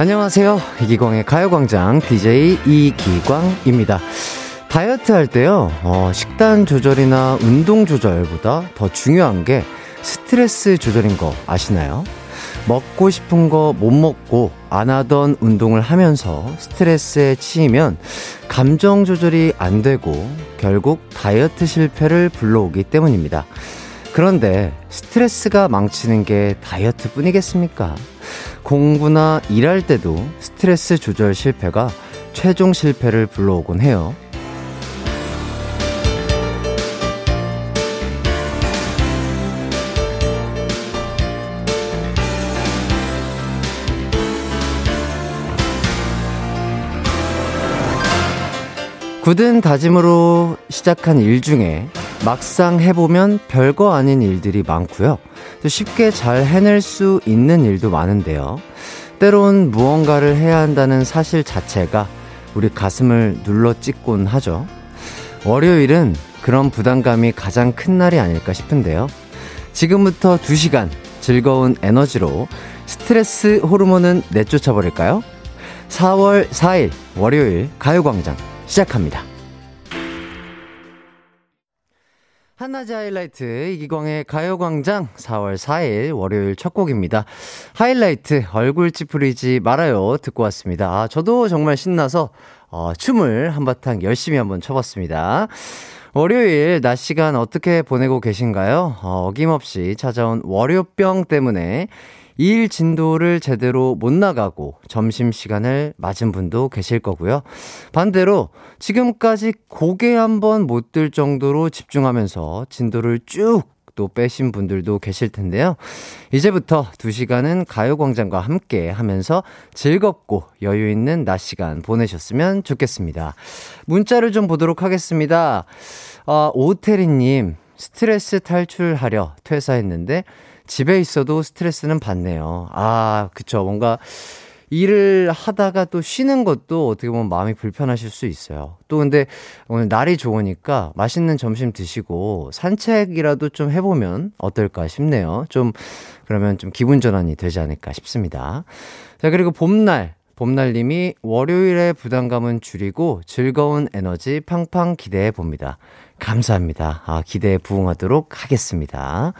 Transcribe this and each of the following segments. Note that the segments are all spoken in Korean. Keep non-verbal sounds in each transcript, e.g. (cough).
안녕하세요. 이기광의 가요광장 DJ 이기광입니다. 다이어트 할 때요, 어, 식단 조절이나 운동 조절보다 더 중요한 게 스트레스 조절인 거 아시나요? 먹고 싶은 거 못 먹고 안 하던 운동을 하면서 스트레스에 치이면 감정 조절이 안 되고 결국 다이어트 실패를 불러오기 때문입니다. 그런데 스트레스가 망치는 게 다이어트 뿐이겠습니까? 공부나 일할 때도 스트레스 조절 실패가 최종 실패를 불러오곤 해요. 굳은 다짐으로 시작한 일 중에 막상 해보면 별거 아닌 일들이 많고요. 또 쉽게 잘 해낼 수 있는 일도 많은데요. 때론 무언가를 해야 한다는 사실 자체가 우리 가슴을 눌러 찍곤 하죠. 월요일은 그런 부담감이 가장 큰 날이 아닐까 싶은데요. 지금부터 2시간 즐거운 에너지로 스트레스 호르몬은 내쫓아 버릴까요? 4월 4일 월요일 가요광장 시작합니다. 한낮의 하이라이트 이기광의 가요광장 4월 4일 월요일 첫 곡입니다. 하이라이트 얼굴 찌푸리지 말아요 듣고 왔습니다. 아, 저도 정말 신나서 어, 춤을 한바탕 열심히 한번 춰봤습니다. 월요일 낮 시간 어떻게 보내고 계신가요? 어, 어김없이 찾아온 월요병 때문에 일 진도를 제대로 못 나가고 점심시간을 맞은 분도 계실 거고요. 반대로 지금까지 고개 한번 못 들 정도로 집중하면서 진도를 쭉또 빼신 분들도 계실 텐데요. 이제부터 2시간은 가요광장과 함께 하면서 즐겁고 여유 있는 낮 시간 보내셨으면 좋겠습니다. 문자를 좀 보도록 하겠습니다. 아, 오태리님, 스트레스 탈출하려 퇴사했는데 집에 있어도 스트레스는 받네요. 아, 그쵸. 뭔가 일을 하다가 또 쉬는 것도 어떻게 보면 마음이 불편하실 수 있어요. 또 근데 오늘 날이 좋으니까 맛있는 점심 드시고 산책이라도 좀 해보면 어떨까 싶네요. 좀, 그러면 좀 기분 전환이 되지 않을까 싶습니다. 자, 그리고 봄날. 봄날님이 월요일의 부담감은 줄이고 즐거운 에너지 팡팡 기대해 봅니다. 감사합니다. 아, 기대에 부응하도록 하겠습니다.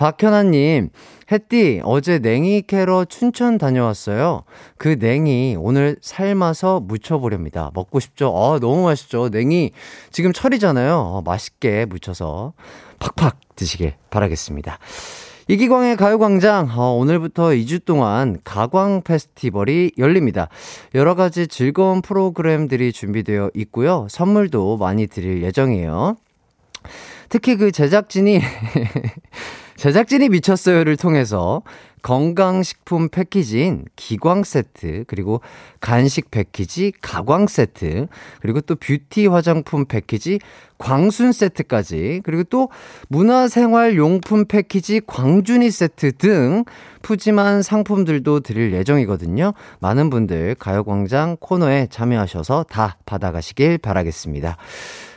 박현아님, 햇띠, 어제 냉이 캐러 춘천 다녀왔어요. 그 냉이 오늘 삶아서 무쳐보렵니다. 먹고 싶죠? 아, 너무 맛있죠? 냉이 지금 철이잖아요. 어, 맛있게 무쳐서 팍팍 드시길 바라겠습니다. 이기광의 가요광장, 어, 오늘부터 2주 동안 가광 페스티벌이 열립니다. 여러 가지 즐거운 프로그램들이 준비되어 있고요. 선물도 많이 드릴 예정이에요. 특히 그 제작진이 (laughs) 제작진이 미쳤어요를 통해서 건강식품 패키지인 기광 세트, 그리고 간식 패키지 가광 세트, 그리고 또 뷰티 화장품 패키지 광순 세트까지, 그리고 또 문화생활 용품 패키지 광준이 세트 등 푸짐한 상품들도 드릴 예정이거든요. 많은 분들 가요광장 코너에 참여하셔서 다 받아가시길 바라겠습니다.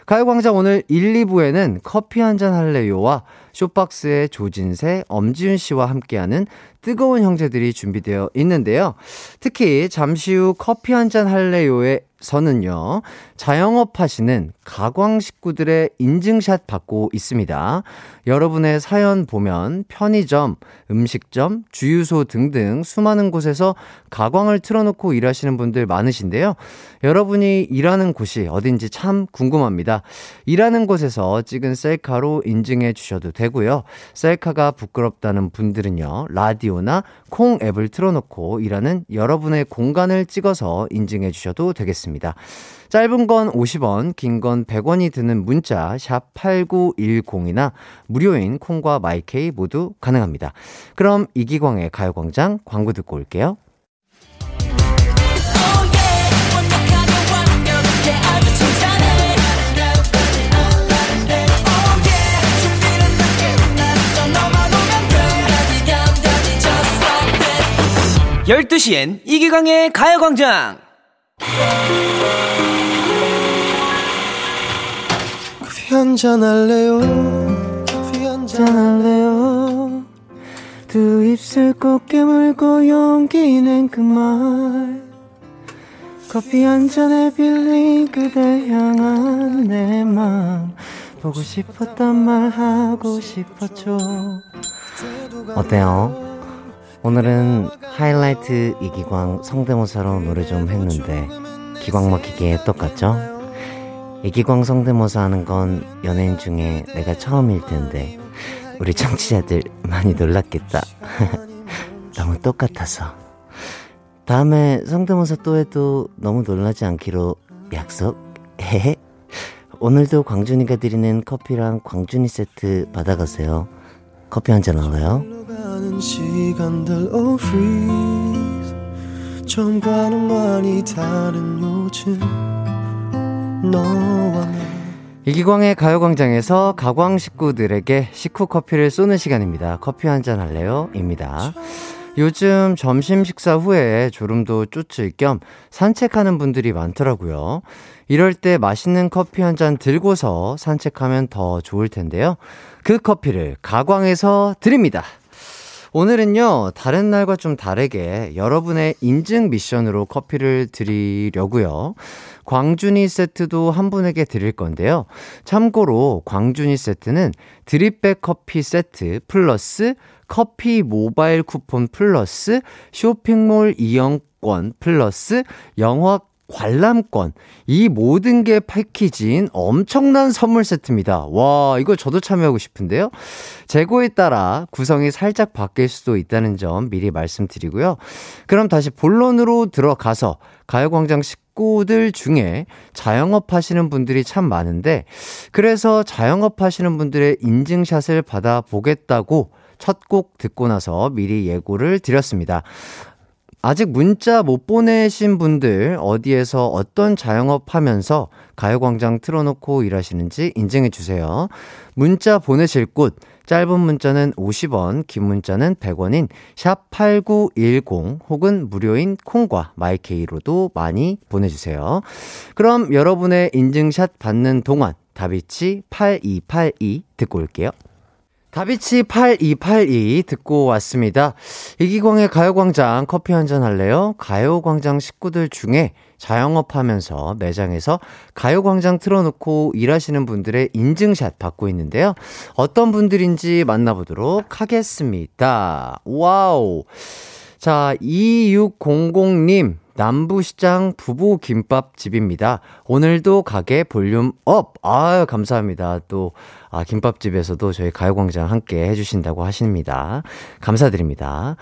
가요광장 오늘 1, 2부에는 커피 한 잔 할래요와 쇼박스의 조진세, 엄지윤 씨와 함께하는 뜨거운 형제들이 준비되어 있는데요. 특히 잠시 후 커피 한 잔 할래요의 서는요, 자영업 하시는 가광 식구들의 인증샷 받고 있습니다. 여러분의 사연 보면 편의점, 음식점, 주유소 등등 수많은 곳에서 가광을 틀어놓고 일하시는 분들 많으신데요. 여러분이 일하는 곳이 어딘지 참 궁금합니다. 일하는 곳에서 찍은 셀카로 인증해 주셔도 되고요. 셀카가 부끄럽다는 분들은요, 라디오나 콩 앱을 틀어놓고 일하는 여러분의 공간을 찍어서 인증해 주셔도 되겠습니다. 짧은 건 50원, 긴 건 100원이 드는 문자 샵 8910이나 무료인 콩과 마이케이 모두 가능합니다. 그럼 이기광의 가요광장 광고 듣고 올게요. 열두 시엔 이기광의 가요광장 커피 한잔 할래요? 커피 한잔 할래요? 두 입술 꼭 깨물고 용기 낸그말 커피 한 잔에 빌린 그대 향한 내 맘 보고 싶었단 말 하고 싶었죠 어때요? 오늘은 하이라이트 이기광 성대모사로 노래 좀 했는데 기광 막히게 똑같죠? 이기광 성대모사 하는 건 연예인 중에 내가 처음일 텐데 우리 청취자들 많이 놀랐겠다. (laughs) 너무 똑같아서. 다음에 성대모사 또 해도 너무 놀라지 않기로 약속? 헤헤. 오늘도 광준이가 드리는 커피랑 광준이 세트 받아가세요. 커피 한 잔 알아요? 처음과는 많이 다른 요즘 너와 이기광의 가요광장에서 가광 식구들에게 식후 커피를 쏘는 시간입니다. 커피 한 잔 할래요? 입니다. 요즘 점심 식사 후에 졸음도 쫓을 겸 산책하는 분들이 많더라고요. 이럴 때 맛있는 커피 한 잔 들고서 산책하면 더 좋을 텐데요. 그 커피를 가광에서 드립니다. 오늘은요, 다른 날과 좀 다르게 여러분의 인증 미션으로 커피를 드리려고요. 광준이 세트도 한 분에게 드릴 건데요. 참고로 광준이 세트는 드립백 커피 세트 플러스 커피 모바일 쿠폰 플러스 쇼핑몰 이용권 플러스 영화 관람권. 이 모든 게 패키지인 엄청난 선물 세트입니다. 와, 이거 저도 참여하고 싶은데요. 재고에 따라 구성이 살짝 바뀔 수도 있다는 점 미리 말씀드리고요. 그럼 다시 본론으로 들어가서 가요광장 식구들 중에 자영업 하시는 분들이 참 많은데, 그래서 자영업 하시는 분들의 인증샷을 받아보겠다고 첫 곡 듣고 나서 미리 예고를 드렸습니다. 아직 문자 못 보내신 분들 어디에서 어떤 자영업 하면서 가요광장 틀어놓고 일하시는지 인증해 주세요. 문자 보내실 곳 짧은 문자는 50원, 긴 문자는 100원인 샵8910 혹은 무료인 콩과 마이케이로도 많이 보내주세요. 그럼 여러분의 인증샷 받는 동안 다비치 8282 듣고 올게요. 다비치 8282 듣고 왔습니다. 이기광의 가요광장 커피 한 잔 할래요? 가요광장 식구들 중에 자영업 하면서 매장에서 가요광장 틀어놓고 일하시는 분들의 인증샷 받고 있는데요. 어떤 분들인지 만나보도록 하겠습니다. 와우. 자, 2600님. 남부시장 부부 김밥집입니다. 오늘도 가게 볼륨 up! 아유, 감사합니다. 또, 아, 김밥집에서도 저희 가요광장 함께 해주신다고 하십니다. 감사드립니다.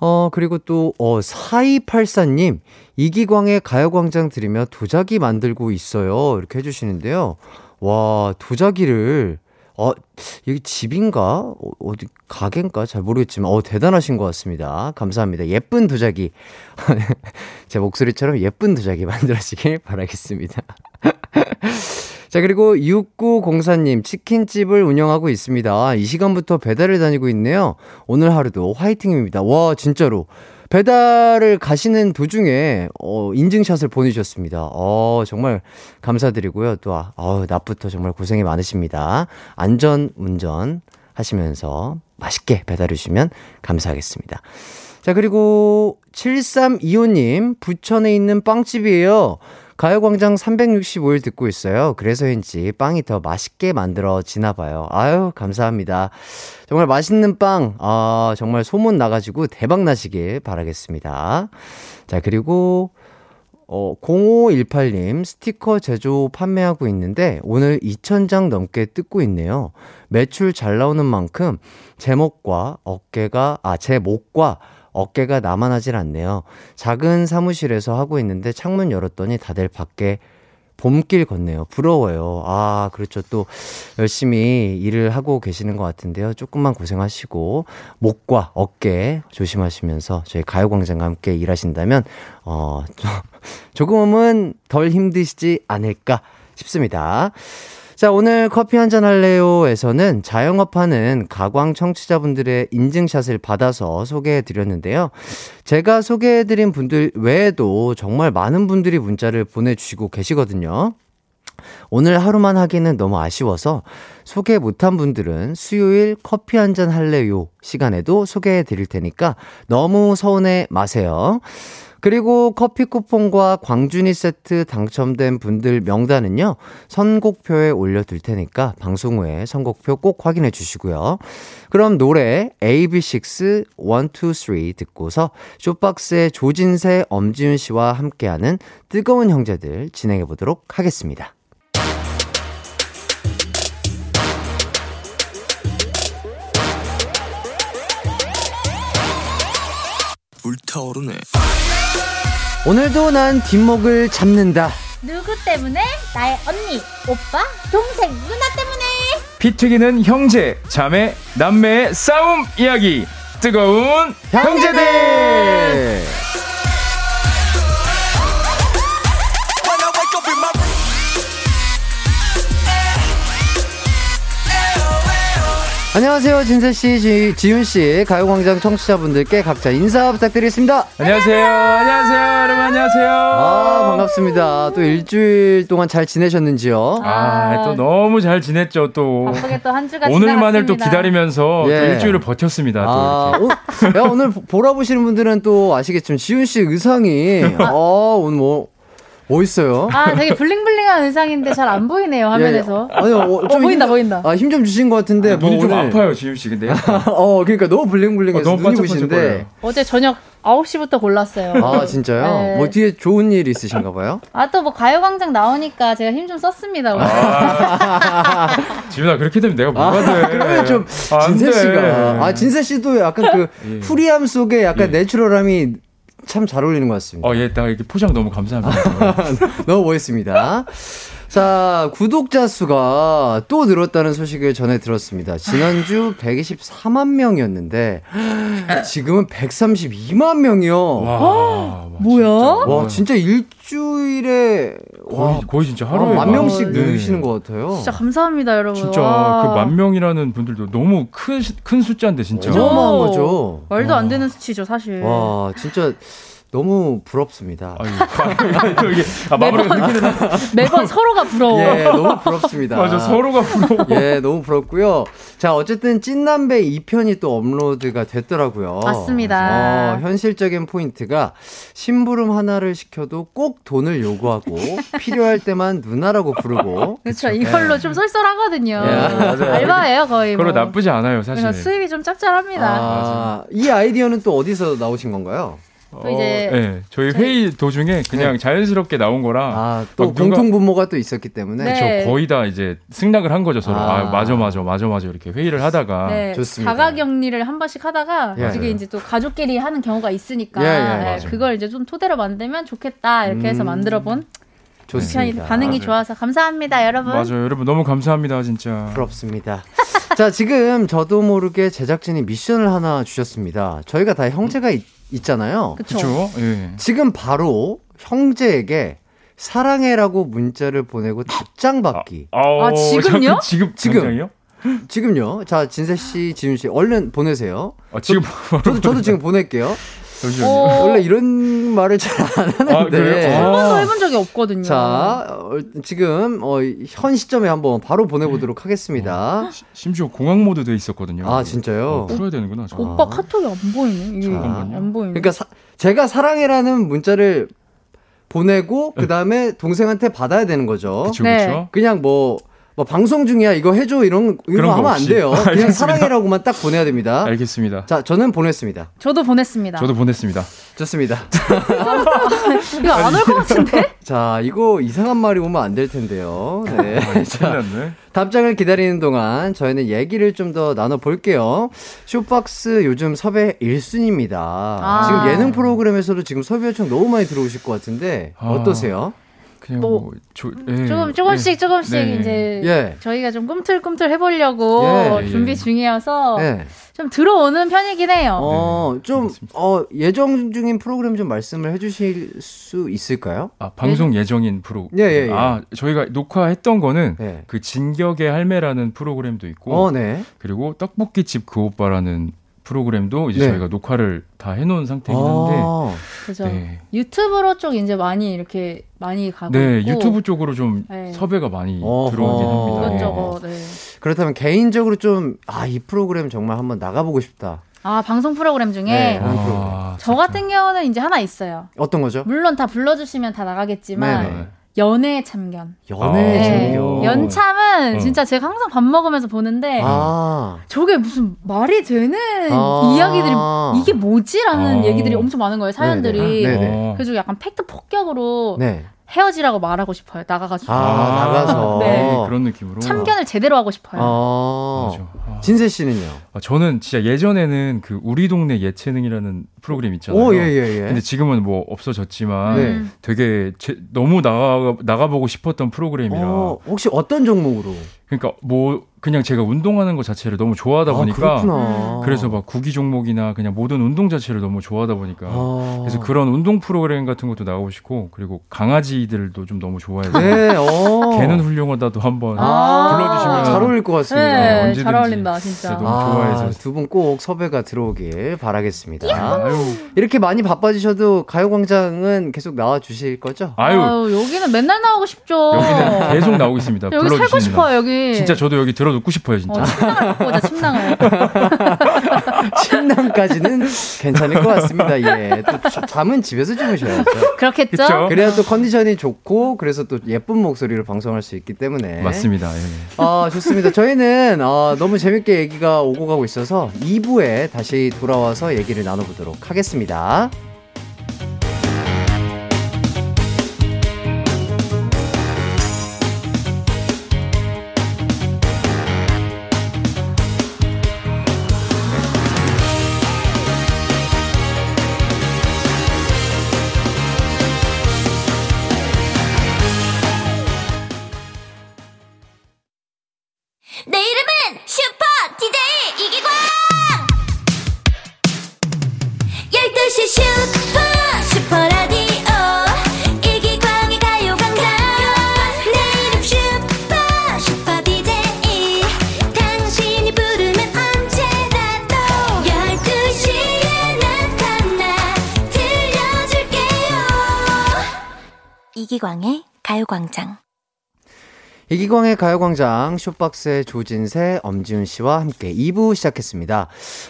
어, 그리고 또, 어, 4284님, 이기광의 가요광장 들으며 도자기 만들고 있어요. 이렇게 해주시는데요. 와, 도자기를, 어, 여기 집인가? 어, 어디, 가게인가? 잘 모르겠지만, 어, 대단하신 것 같습니다. 감사합니다. 예쁜 도자기. (laughs) 제 목소리처럼 예쁜 도자기 (laughs) 만들어지길 바라겠습니다. (laughs) 자, 그리고 6904님, 치킨집을 운영하고 있습니다. 이 시간부터 배달을 다니고 있네요. 오늘 하루도 화이팅입니다. 와, 진짜로. 배달을 가시는 도중에, 어, 인증샷을 보내주셨습니다. 어, 정말 감사드리고요. 또, 어, 낮부터 정말 고생이 많으십니다. 안전 운전 하시면서 맛있게 배달해주시면 감사하겠습니다. 자, 그리고 7325님, 부천에 있는 빵집이에요. 가요광장 365일 듣고 있어요. 그래서인지 빵이 더 맛있게 만들어지나 봐요. 아유, 감사합니다. 정말 맛있는 빵, 아, 정말 소문 나가지고 대박 나시길 바라겠습니다. 자, 그리고, 어, 0518님, 스티커 제조 판매하고 있는데, 오늘 2,000장 넘게 뜯고 있네요. 매출 잘 나오는 만큼, 제 목과 어깨가, 아, 제 목과 어깨가 나만하질 않네요. 작은 사무실에서 하고 있는데 창문 열었더니 다들 밖에 봄길 걷네요. 부러워요. 아, 그렇죠. 또 열심히 일을 하고 계시는 것 같은데요. 조금만 고생하시고 목과 어깨 조심하시면서 저희 가요광장과 함께 일하신다면 어, (laughs) 조금은 덜 힘드시지 않을까 싶습니다. 자, 오늘 커피 한잔 할래요에서는 자영업하는 가광 청취자분들의 인증샷을 받아서 소개해 드렸는데요. 제가 소개해 드린 분들 외에도 정말 많은 분들이 문자를 보내주시고 계시거든요. 오늘 하루만 하기는 너무 아쉬워서 소개 못한 분들은 수요일 커피 한잔 할래요 시간에도 소개해 드릴 테니까 너무 서운해 마세요. 그리고 커피 쿠폰과 광준이 세트 당첨된 분들 명단은요, 선곡표에 올려둘 테니까 방송 후에 선곡표 꼭 확인해 주시고요. 그럼 노래 AB6 123 듣고서 쇼박스의 조진세, 엄지윤 씨와 함께하는 뜨거운 형제들 진행해 보도록 하겠습니다. 불타오르네. 오늘도 난 뒷목을 잡는다. 누구 때문에? 나의 언니, 오빠, 동생, 누나 때문에. 피 튀기는 형제, 자매, 남매의 싸움 이야기. 뜨거운 형제들. 형제들! 안녕하세요, 진세 씨, 지, 지윤 씨, 가요광장 청취자분들께 각자 인사 부탁드리겠습니다. 안녕하세요, 안녕하세요, 여러분 안녕하세요. 아 반갑습니다. 또 일주일 동안 잘 지내셨는지요? 아, 또 너무 잘 지냈죠, 또. 바쁘게 또 한 주가 오늘만을 또 기다리면서 예. 또 일주일을 버텼습니다. 아, 또 오, 야, 오늘 보라 보시는 분들은 또 아시겠지만 지윤 씨 의상이 (laughs) 어 오늘 뭐 멋있어요. 아, 되게 블링블링한 의상인데 잘 안 보이네요, 화면에서. 예, 아니요, 어, 좀 어, 보인다, 힘, 보인다. 아, 힘 좀 주신 것 같은데. 아, 뭐 눈이 좀 아파요, 지윤 씨, 근데. (laughs) 어, 그러니까 너무 블링블링해서 어, 너무 눈이 부신데. 어제 저녁 9시부터 골랐어요. 아, 진짜요? 네. 뭐 뒤에 좋은 일 있으신가 봐요? 아, 또 뭐 가요광장 나오니까 제가 힘 좀 썼습니다, 오늘. 아, (laughs) 지윤아, 그렇게 되면 내가 뭐가 돼? 아, 그러면 좀, 진세 씨가. 아, 진세 씨도 약간 그 예. 후리함 속에 약간 예. 내추럴함이 참 잘 어울리는 것 같습니다. 어, 예, 나 이렇게 포장 너무 감사합니다. (laughs) 너무 멋있습니다. 자, 구독자 수가 또 늘었다는 소식을 전해 들었습니다. 지난주 124만 명이었는데, 지금은 132만 명이요. 와, 와 뭐야? 와, 진짜 일주일에, 거의, 와, 거의 진짜 하루에 만 명씩 네. 늘으시는 것 같아요. 진짜 감사합니다, 여러분. 진짜 그 만 명이라는 분들도 너무 큰, 큰 숫자인데, 진짜. 어마어마한 거죠. 말도 안 되는 수치죠, 사실. 와, 진짜. 너무 부럽습니다. 아유, 아, 매번, (laughs) 매번 서로가 부러워. 예, 너무 부럽습니다. (laughs) 맞아, 서로가 부러워. 예, 너무 부럽고요. 자, 어쨌든 찐남배 2편이 또 업로드가 됐더라고요. 맞습니다. 어, 현실적인 포인트가 심부름 하나를 시켜도 꼭 돈을 요구하고 (laughs) 필요할 때만 누나라고 부르고. 그렇죠. 이걸로 예. 좀 쏠쏠하거든요. 예. 알바예요, 거의. 그거 뭐. 나쁘지 않아요, 사실. 수입이 좀 짭짤합니다. 아, 이 아이디어는 또 어디서 나오신 건가요? 또 이제 어, 네, 저희 회의 도중에 그냥 네. 자연스럽게 나온 거라 아, 또 공통 분모가 또 있었기 때문에 네. 저 거의 다 이제 승낙을 한 거죠 서로 아, 아 맞아 맞아 맞아 맞아 이렇게 회의를 하다가 네, 좋습니다. 자가격리를 한 번씩 하다가 예. 어떻게 이제 또 가족끼리 하는 경우가 있으니까 예, 예, 네, 그걸 이제 좀 토대로 만들면 좋겠다 이렇게 해서 음. 만들어본 좋습니다. 반응이 좋아서 감사합니다, 여러분. 맞아요, 여러분 너무 감사합니다, 진짜. 부럽습니다. 자, 지금 저도 모르게 제작진이 미션을 하나 주셨습니다. 저희가 다 형제가 있, 있잖아요. 그렇죠. 예. 지금 바로 형제에게 사랑해라고 문자를 보내고 답장 받기. 아, 아, 아 지금요? 지금 지금 지금요. 자, 진세 씨, 지윤 씨 얼른 보내세요. 아, 지금 저, 저도 저도 지금 보낼게요. 어... (laughs) 원래 이런 말을 잘 안 하는데 아, 한 번도 해본 적이 없거든요. 자, 어, 지금 어, 현 시점에 한번 바로 보내보도록 하겠습니다. 어, 심지어 공항 모드 돼 있었거든요. 아 진짜요? 어, 풀어야 되는구나. 저. 오빠 카톡이 안 보이네. 이게 안 보이네. 그러니까 사, 제가 사랑해라는 문자를 보내고 그 다음에 동생한테 받아야 되는 거죠. 그쵸, 네. 그쵸? 그냥 뭐 뭐 방송 중이야 이거 해줘 이런 이런 거 하면 안 돼요. (laughs) 그냥 사랑해라고만 딱 보내야 됩니다. 알겠습니다. 자 저는 보냈습니다. 저도 보냈습니다. 저도 보냈습니다. 좋습니다. (laughs) 이거 안 올 것 같은데? (laughs) 자 이거 이상한 말이 오면 안 될 텐데요. 네. 아, 자, 답장을 기다리는 동안 저희는 얘기를 좀 더 나눠 볼게요. 쇼박스 요즘 섭외 1순위입니다. 아. 지금 예능 프로그램에서도 지금 섭외 요청 너무 많이 들어오실 것 같은데 아. 어떠세요? 그냥 뭐, 뭐 조, 예, 조금 조금씩 예, 조금씩 네. 이제 예. 저희가 좀 꿈틀꿈틀 해보려고 예, 예. 준비 중이어서 예. 좀 들어오는 편이긴 해요. 어, 좀 어, 예정 중인 프로그램 좀 말씀을 해주실 수 있을까요? 아 방송 예정인 프로. 예, 예, 예. 아 저희가 녹화했던 거는 그 진격의 할매라는 프로그램도 있고, 어, 네. 그리고 떡볶이 집 그 오빠라는 프로그램도 이제 네. 저희가 녹화를 다 해놓은 상태긴 한데. 아. 그죠. 네. 유튜브로 쪽 이제 많이 이렇게 많이 가고 네, 있고. 유튜브 쪽으로 좀 네. 섭외가 많이. 들어오긴 합니다. 이것저것. 네. 그렇다면 개인적으로 좀 아 이 프로그램 정말 한번 나가보고 싶다. 아 방송 프로그램 중에 네, 아, 저 같은 경우는 이제 하나 있어요. 어떤 거죠? 물론 다 불러주시면 다 나가겠지만 네네. 연애 참견. 연애 네. 참견. 연참은 어. 진짜 제가 항상 밥 먹으면서 보는데 아. 저게 무슨 말이 되는 아. 이야기들이 이게 뭐지라는 아. 얘기들이 엄청 많은 거예요 사연들이. 네네. 네네. 그래서 약간 팩트 폭격으로 네. 헤어지라고 말하고 싶어요. 나가가지고. 아, 나가서. (laughs) 네. 그런 느낌으로. 참견을 제대로 하고 싶어요. 아, 맞아. 아. 진세 씨는요? 아, 저는 진짜 예전에는 그 우리 동네 예체능이라는 프로그램 있잖아요. 오, 예, 예, 예. 근데 지금은 뭐 없어졌지만 네. 되게 제, 너무 나가 나가보고 싶었던 프로그램이라. 어, 혹시 어떤 종목으로? 그러니까 뭐 그냥 제가 운동하는 것 자체를 너무 좋아하다 아, 보니까 아, 그래서 막 구기 종목이나 그냥 모든 운동 자체를 너무 좋아하다 보니까 아. 그래서 그런 운동 프로그램 같은 것도 나가고 싶고 그리고 강아지들도 좀 너무 좋아해서 네, 어. 개는 훌륭하다도 한번 아. 불러주시면 잘 어울릴 것 같습니다. 네, 언제든지 잘 어울린다 진짜. 너무 좋아해서 두 분 꼭 섭외가 들어오길 바라겠습니다. 이렇게 많이 바빠지셔도 가요광장은 계속 나와 주실 거죠? 아유. 아유. 여기는 맨날 나오고 싶죠. 여기는 계속 나오고 있습니다. (laughs) 여기 살고 싶어요 여기. 진짜 저도 여기 들어 눕고 싶어요, 진짜. 어, 침낭을 보자, 침낭을. (laughs) 침낭까지는 괜찮을 것 같습니다. 예. 또 잠은 집에서 주무셔야죠. 그렇겠죠. 그쵸? 그래야 또 컨디션이 좋고 그래서 또 예쁜 목소리로 방송할 수 있기 때문에. 맞습니다. 예. 아, 좋습니다. 저희는 어, 너무 재밌게 얘기가 오고 가고 있어서 2부에 다시 돌아와서 얘기를 나눠보도록 하겠습니다. 이기광의 가요광장 쇼박스의 조진세, 엄지훈 씨와 함께 2부 시작했습니다.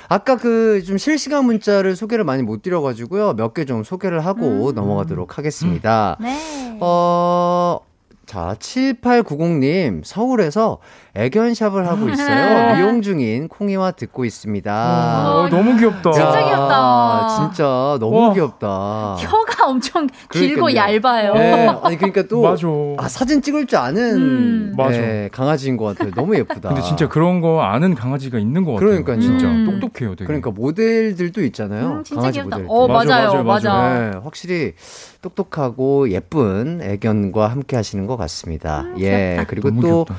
아까 그 좀 실시간 문자를 소개를 많이 못 드려가지고요. 몇 개 좀 소개를 하고 음. 넘어가도록 하겠습니다. 음. 네. 어, 자, 7890님, 서울에서 애견샵을 하고 있어요. (laughs) 미용 중인 콩이와 듣고 있습니다. 어, 너무 귀엽다. 진짜 귀엽다. 진짜 너무 와. 귀엽다. 혀가 엄청 길고 그러니까요. 얇아요. 네, 아니 그러니까 또 (laughs) 맞아. 아, 사진 찍을 줄 아는 음. 네, 강아지인 것 같아요. 너무 예쁘다. 근데 진짜 그런 거 아는 강아지가 있는 것 같아요. 그러니까요. 진짜 음. 똑똑해요. 되게. 그러니까 모델들도 있잖아요. 음, 강아지 귀엽다. 모델. 어 맞아요, 맞아요. 맞아. 네, 확실히 똑똑하고 예쁜 애견과 함께 하시는 것 같습니다. 음, 예, 그리고 또 귀엽다.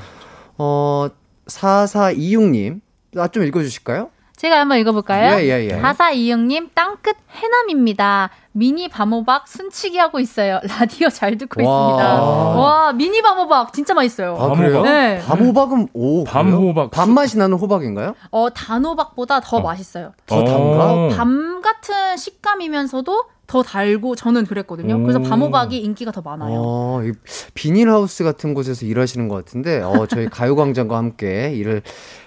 어 4426님 나 좀 읽어주실까요? 제가 한번 읽어볼까요? 예, 예, 예. 4426님, 땅끝 해남입니다. 미니 바모박 순치기 하고 있어요. (laughs) 라디오 잘 듣고 와. 있습니다. 와, 미니 바모박 진짜 맛있어요. 아, 그래요? 네. 바모박은, 오. 밤호박. 밤맛이 나는 호박인가요? 어, 단호박보다 더 어. 맛있어요. 더 단가? 밤 같은 식감이면서도 더 달고 저는 그랬거든요. 그래서 밤호박이 인기가 더 많아요. 어, 비닐하우스 같은 곳에서 일하시는 것 같은데 어, 저희 (laughs) 가요광장과 함께 일을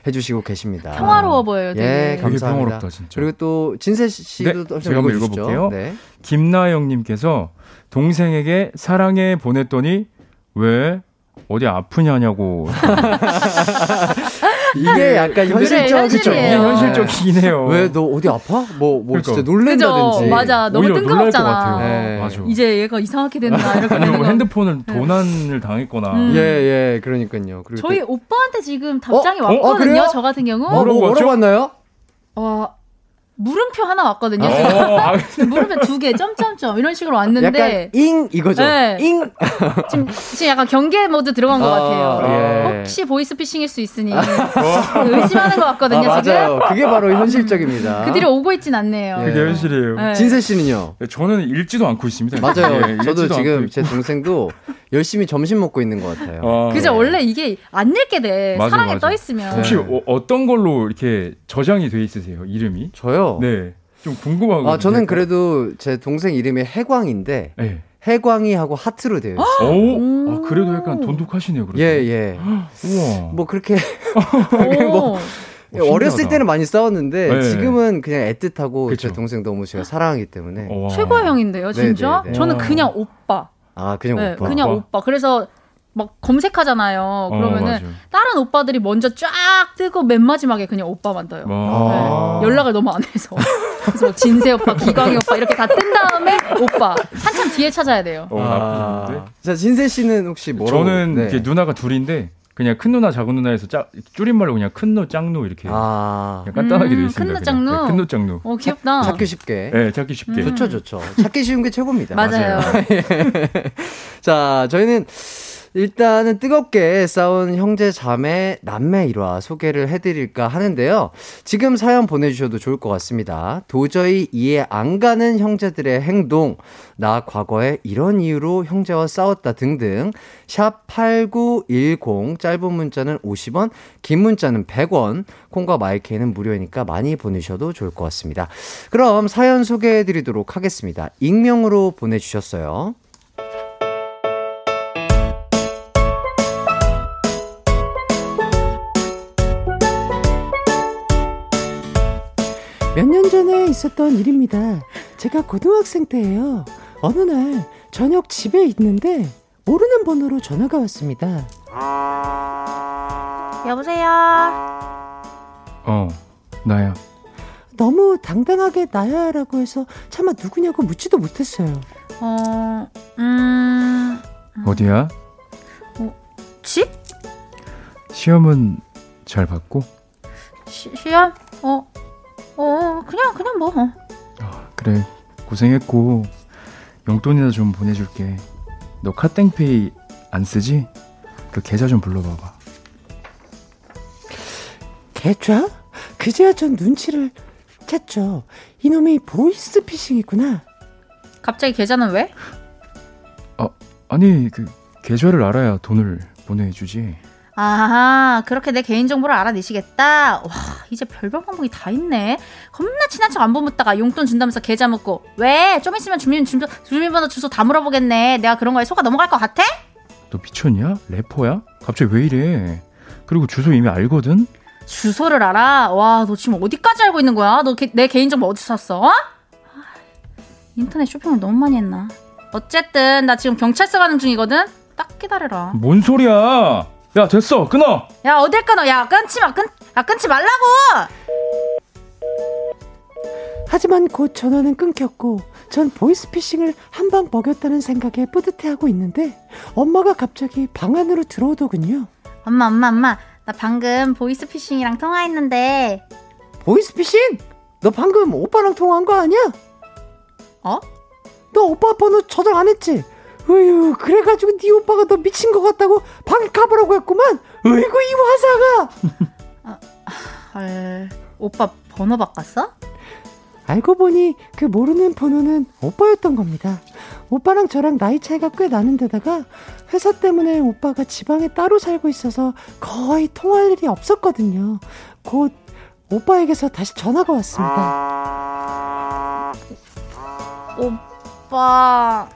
해주시고 계십니다. 평화로워 보여요. 되게. 예, 감사합니다. 평화롭다, 진짜. 그리고 또 진세 씨도 네, 제가 한번 읽어볼게요. 네. 김나영님께서 동생에게 사랑해 보냈더니 왜 어디 아프냐냐고. (laughs) 이게 약간 현실적이죠. 이게 현실적이긴 해요. 왜 너 어디 아파? 뭐, 뭐 그러니까. 진짜 놀랜다든지. 그죠? 맞아. 너무 뜬금없잖아. 네. 맞아. 이제 얘가 이상하게 됐나 이렇게 아니면 뭐 핸드폰을 네. 도난을 당했거나. 음. 예, 예, 그러니까요. 저희 또... 오빠한테 지금 답장이 어? 왔거든요. 어? 아, 저 같은 경우. 어, 뭐, 뭐라고 왔나요? 어, 물음표 하나 왔거든요. 어, 아, (laughs) 물음표 두 개, 점점점 이런 식으로 왔는데 약간 잉 이거죠. 네. 잉. 지금, 지금 약간 경계 모드 들어간 것 아, 같아요. 예. 혹시 보이스피싱일 수 있으니 어. (laughs) 의심하는 것 같거든요. 아, 지금. 맞아요. 그게 바로 현실적입니다. 그 뒤로 오고 있진 않네요. 그게 현실이에요. 네. 진세 씨는요? 네, 저는 읽지도 않고 있습니다. 맞아요. 네, 저도 지금 제 동생도 열심히 점심 먹고 있는 것 같아요. 아, 그죠? 네. 원래 이게 안 읽게 돼. 맞아, 사랑에 맞아. 떠 있으면. 혹시 어, 어떤 걸로 이렇게 저장이 돼 있으세요? 이름이? 저요. 네. 좀 궁금하고. 아, 저는 그래도 제 동생 이름이 해광인데. 네. 해광이 하고 하트로 되어 있어요. 오, 아, 그래도 약간 돈독하시네요. 그래도. 예, 예. 우와. 뭐 그렇게 (laughs) 뭐 어, 어렸을 때는 많이 싸웠는데 네. 지금은 그냥 애틋하고 그쵸. 제 동생 너무 제가 사랑하기 때문에 최고의 형인데요, 진짜. 네네네. 저는 그냥 오빠. 아, 그냥 네, 오빠. 그냥 오빠. 그래서 막 검색하잖아요. 어, 그러면은 어, 다른 오빠들이 먼저 쫙 뜨고 맨 마지막에 그냥 오빠만 떠요. 아~ 네. 연락을 너무 안 해서. 그래서 진세 오빠, 기광이 오빠 이렇게 다 뜬 다음에 오빠 한참 뒤에 찾아야 돼요. 어, 아~ 자 진세 씨는 혹시 뭐? 저는 네. 누나가 둘인데 그냥 큰 누나 작은 누나에서 짜, 줄임말로 그냥 큰누 짱누 이렇게 아. 간단하게 돼 있습니다. 큰누 짱누. 네, 큰누 짱누. 어 귀엽다. 찾기 쉽게. 네, 찾기 쉽게. 음. 좋죠, 좋죠. 찾기 쉬운 게 최고입니다. 맞아요. (laughs) 자, 저희는 일단은 뜨겁게 싸운 형제, 자매, 남매 일화 소개를 해드릴까 하는데요. 지금 사연 보내주셔도 좋을 것 같습니다. 도저히 이해 안 가는 형제들의 행동, 나 과거에 이런 이유로 형제와 싸웠다 등등. 샵 8910, 짧은 문자는 50원, 긴 문자는 100원, 콩과 마이크는 무료니까 많이 보내셔도 좋을 것 같습니다. 그럼 사연 소개해드리도록 하겠습니다. 익명으로 보내주셨어요. 몇 년 전에 있었던 일입니다. 제가 고등학생 때예요. 어느 날 저녁 집에 있는데 모르는 번호로 전화가 왔습니다. 여보세요? 어, 나야. 너무 당당하게 나야라고 해서 차마 누구냐고 묻지도 못했어요. 어, 음. 어디야? 어, 집? 시험은 잘 봤고? 시, 시험? 어, 어, 그냥, 그냥 뭐. 아, 그래. 고생했고, 용돈이나 좀 보내줄게. 너 카땡페이 안 쓰지? 그 계좌 좀 불러봐봐. 계좌? 그제야 전 눈치를 챘죠. 이놈이 보이스피싱이구나. 갑자기 계좌는 왜? 아, 아니, 그, 계좌를 알아야 돈을 보내주지. 아하, 그렇게 내 개인정보를 알아내시겠다? 와, 이제 별별 방법이 다 있네. 겁나 친한 척 안부 묻다가 용돈 준다면서 계좌 묻고. 왜? 좀 있으면 주민, 주민, 주민번호 주소 다 물어보겠네. 내가 그런 거에 속아 넘어갈 것 같아? 너 미쳤냐? 래퍼야? 갑자기 왜 이래? 그리고 주소 이미 알거든? 주소를 알아? 와, 너 지금 어디까지 알고 있는 거야? 너 내 개인정보 어디서 샀어? 어? 인터넷 쇼핑을 너무 많이 했나? 어쨌든, 나 지금 경찰서 가는 중이거든? 딱 기다려라. 뭔 소리야? 야 됐어 끊어 야 어딜 끊어 야 끊지 마 끊, 야 끊지 말라고 하지만 곧 전화는 끊겼고 전 보이스피싱을 한 방 먹였다는 생각에 뿌듯해하고 있는데 엄마가 갑자기 방 안으로 들어오더군요 엄마 엄마 엄마 나 방금 보이스피싱이랑 통화했는데 보이스피싱? 너 방금 오빠랑 통화한 거 아니야? 어? 너 오빠 번호 저장 안 했지? 으유 그래가지고 네 오빠가 너 미친 것 같다고 방에 가보라고 했구만. 으이구 이 화사가. (laughs) 아, 헐 오빠 번호 바꿨어? 알고 보니 그 모르는 번호는 오빠였던 겁니다. 오빠랑 저랑 나이 차이가 꽤 나는 데다가 회사 때문에 오빠가 지방에 따로 살고 있어서 거의 통화할 일이 없었거든요. 곧 오빠에게서 다시 전화가 왔습니다. 오빠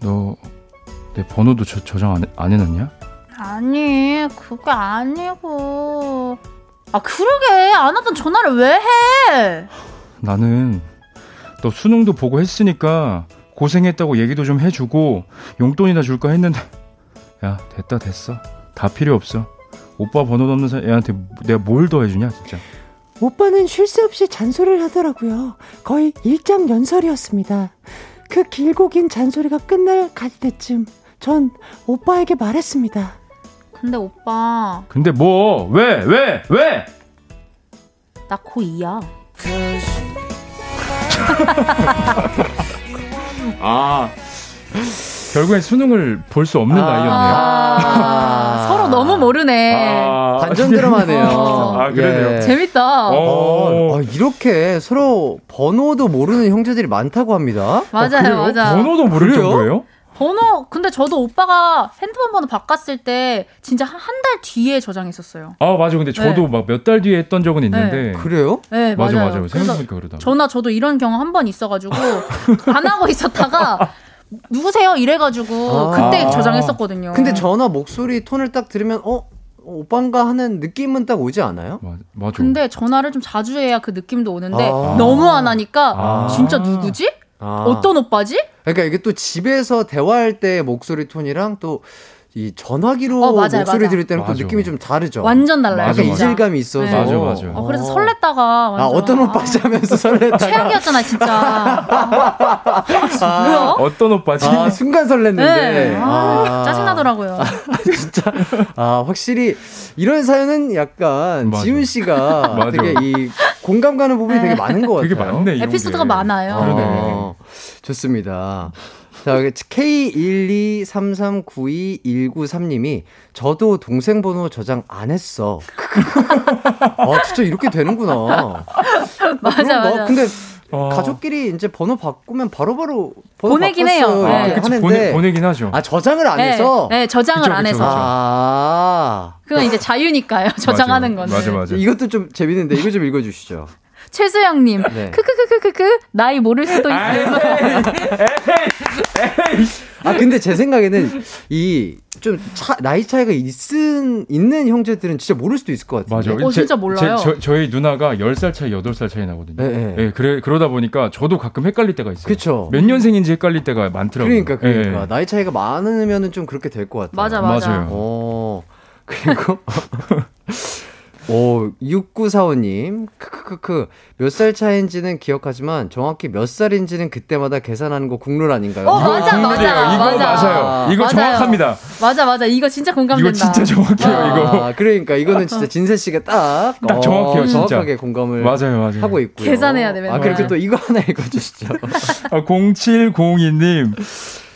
너 내 번호도 저, 저장 안, 안 해놨냐? 아니 그게 아니고. 아 그러게. 안 하던 전화를 왜 해? 나는 너 수능도 보고 했으니까 고생했다고 얘기도 좀 해주고 용돈이나 줄까 했는데. 야 됐다 됐어. 다 필요 없어. 오빠 번호 없는 애한테 내가 뭘 더 해주냐 진짜. 오빠는 쉴 새 없이 잔소리를 하더라고요. 거의 일장연설이었습니다 그 길고 긴 잔소리가 끝날 갈 때쯤 전 오빠에게 말했습니다. 근데 오빠. 근데 뭐? 왜? 왜? 왜? 나 고2야. (laughs) 아. 결국엔 수능을 볼 수 없는 아~ 나이였네요. 아~ (laughs) 서로 너무 모르네. 아~ 반전 드라마네요. 아, 그러네요. 예. 재밌다. 어, 이렇게 서로 번호도 모르는 형제들이 많다고 합니다. 맞아요, 맞아. 번호도 모를 정도예요? 번호 근데 저도 오빠가 핸드폰 번호 바꿨을 때 진짜 한 달 뒤에 저장했었어요. 아 맞아. 근데 저도 네. 막몇 달 뒤에 했던 적은 있는데. 네. 그래요? 네 맞아 맞아요. 맞아요. 생각해보니까 그러다. 저나 저도 이런 경험 한 번 있어가지고 안 하고 있었다가 (laughs) 누구세요? 이래가지고 아~ 그때 저장했었거든요. 근데 전화 목소리 톤을 딱 들으면 어 오빠인가 하는 느낌은 딱 오지 않아요? 맞아. 근데 전화를 좀 자주 해야 그 느낌도 오는데 아~ 너무 안 하니까 아~ 진짜 누구지? 아. 어떤 오빠지? 그러니까 이게 또 집에서 대화할 때 목소리 톤이랑 또 이 전화기로 어, 맞아요, 목소리 맞아. 들을 때는 맞아. 또 느낌이 좀 다르죠. 완전 달라요. 약간 이질감이 있어서. 네. 맞아, 맞아. 어, 그래서 설렜다가. 완전. 아, 어떤 오빠지 하면서 설렜다가. 최악이었잖아, 진짜. 아, 뭐야? 어떤 오빠지? 아, 순간 설렜는데. 네. 아, 아, 짜증나더라고요. 진짜. 아, 확실히 이런 사연은 약간 지훈 씨가 (laughs) 되게 이 공감 가는 부분이 네. 되게 많은 것 같아요. 되게 많네. 에피소드가 게. 많아요. 아, 좋습니다. 자, K123392193님이 저도 동생 번호 저장 안 했어. 아, 진짜 이렇게 되는구나. (laughs) 맞아, 뭐, 맞아. 근데 어. 가족끼리 이제 번호 바꾸면 바로바로 번호 보내긴 해요. 네. 그치, 하는데 보내, 보내긴 하죠. 아 저장을 안 네, 해서. 네, 저장을 그쵸, 안 그쵸, 해서. 그쵸. 아. 그건 이제 자유니까요. (laughs) 저장하는 거는. 맞아, 맞아. 이것도 좀 재밌는데 이거 좀 읽어주시죠. 최수영님, 네. 크크크크크크 나이 모를 수도 있어요. 아 근데 제 생각에는 이 좀 나이 차이가 있은 있는 형제들은 진짜 모를 수도 있을 것 같아요. 맞아. 어, 진짜 몰라요. 제, 저, 희 누나가 10살 차이, 8살 차이 나거든요. 네, 네. 네, 그래 그러다 보니까 저도 가끔 헷갈릴 때가 있어요. 그렇죠. 몇 년생인지 헷갈릴 때가 많더라고요. 그러니까 그러니까 네. 나이 차이가 많으면은 좀 그렇게 될 것 같아요. 맞아 맞아. 맞아요. 어. 그리고 (laughs) 오, 6945님. 크크크크. 몇 살 차인지는 기억하지만 정확히 몇 살인지는 그때마다 계산하는 거 국룰 아닌가요? 어, 맞아, 맞아. 이거 맞아. 맞아 요. 이거 맞아요. 정확합니다. 맞아, 맞아. 이거 진짜 공감된다. 이거 진짜 정확해요, 아, 이거. (laughs) 그러니까 이거는 진짜 진세 씨가 딱, 딱 정확해요, 어, 진짜. 정확하게 공감을 맞아요, 맞아요. 하고 있고요. 계산해야 돼, 맨날. 아, 그리고 또 이거 하나 읽어 주시죠. 아, 0702님.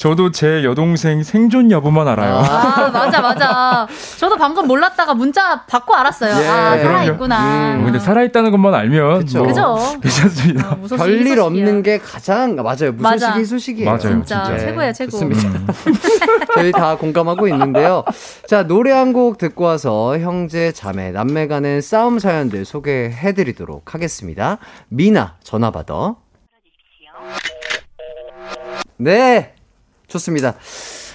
저도 제 여동생 생존 여부만 알아요. 아, 맞아, 맞아. 저도 방금 몰랐다가 문자 받고 알았어요. 예, 아, 살아있구나. 음. 근데 살아있다는 것만 알면. 그쵸. 뭐 그죠. 괜찮습니다. 아, 별일 없는 게 가장, 맞아요. 무소식이 소식이에요. 맞아요. 진짜. 진짜. 최고야, 최고. 좋습니다. 음. (laughs) 저희 다 공감하고 있는데요. 자, 노래 한 곡 듣고 와서 형제, 자매, 남매 간의 싸움 사연들 소개해드리도록 하겠습니다. 미나, 전화 받아. 네. 좋습니다.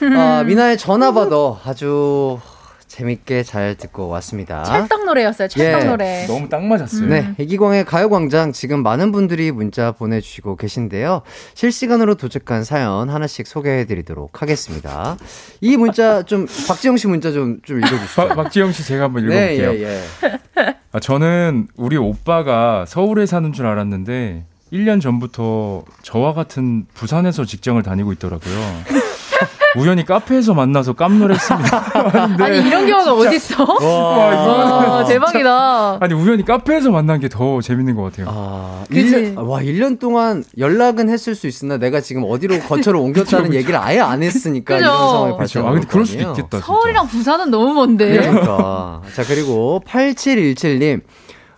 어, 미나의 전화 받아 아주 재밌게 잘 듣고 왔습니다. 찰떡 노래였어요. 찰떡 예. 노래. 너무 딱 맞았어요. 음. 네, 이기광의 가요광장 지금 많은 분들이 문자 보내주시고 계신데요. 실시간으로 도착한 사연 하나씩 소개해드리도록 하겠습니다. 이 문자 좀 (laughs) 박지영 씨 문자 좀 좀 읽어주시죠. 박지영 씨 제가 한번 읽어볼게요. 네, 예, 예. 아, 저는 우리 오빠가 서울에 사는 줄 알았는데 1년 전부터 저와 같은 부산에서 직장을 다니고 있더라고요. (laughs) 우연히 카페에서 만나서 깜놀했습니다. (laughs) 아니 이런 (laughs) 경우가 어딨어? 와, 와 대박이다. 아니 우연히 카페에서 만난 게 더 재밌는 것 같아요. 아, 1년, 와 1년 동안 연락은 했을 수 있으나 내가 지금 어디로 거처를 옮겼다는 그쵸, 얘기를 아예 안 했으니까 이런 상황이 발생. 아 근데 그럴 수도 있겠다. 진짜. 서울이랑 부산은 너무 먼데. 그러니까. 자 그리고 8717님.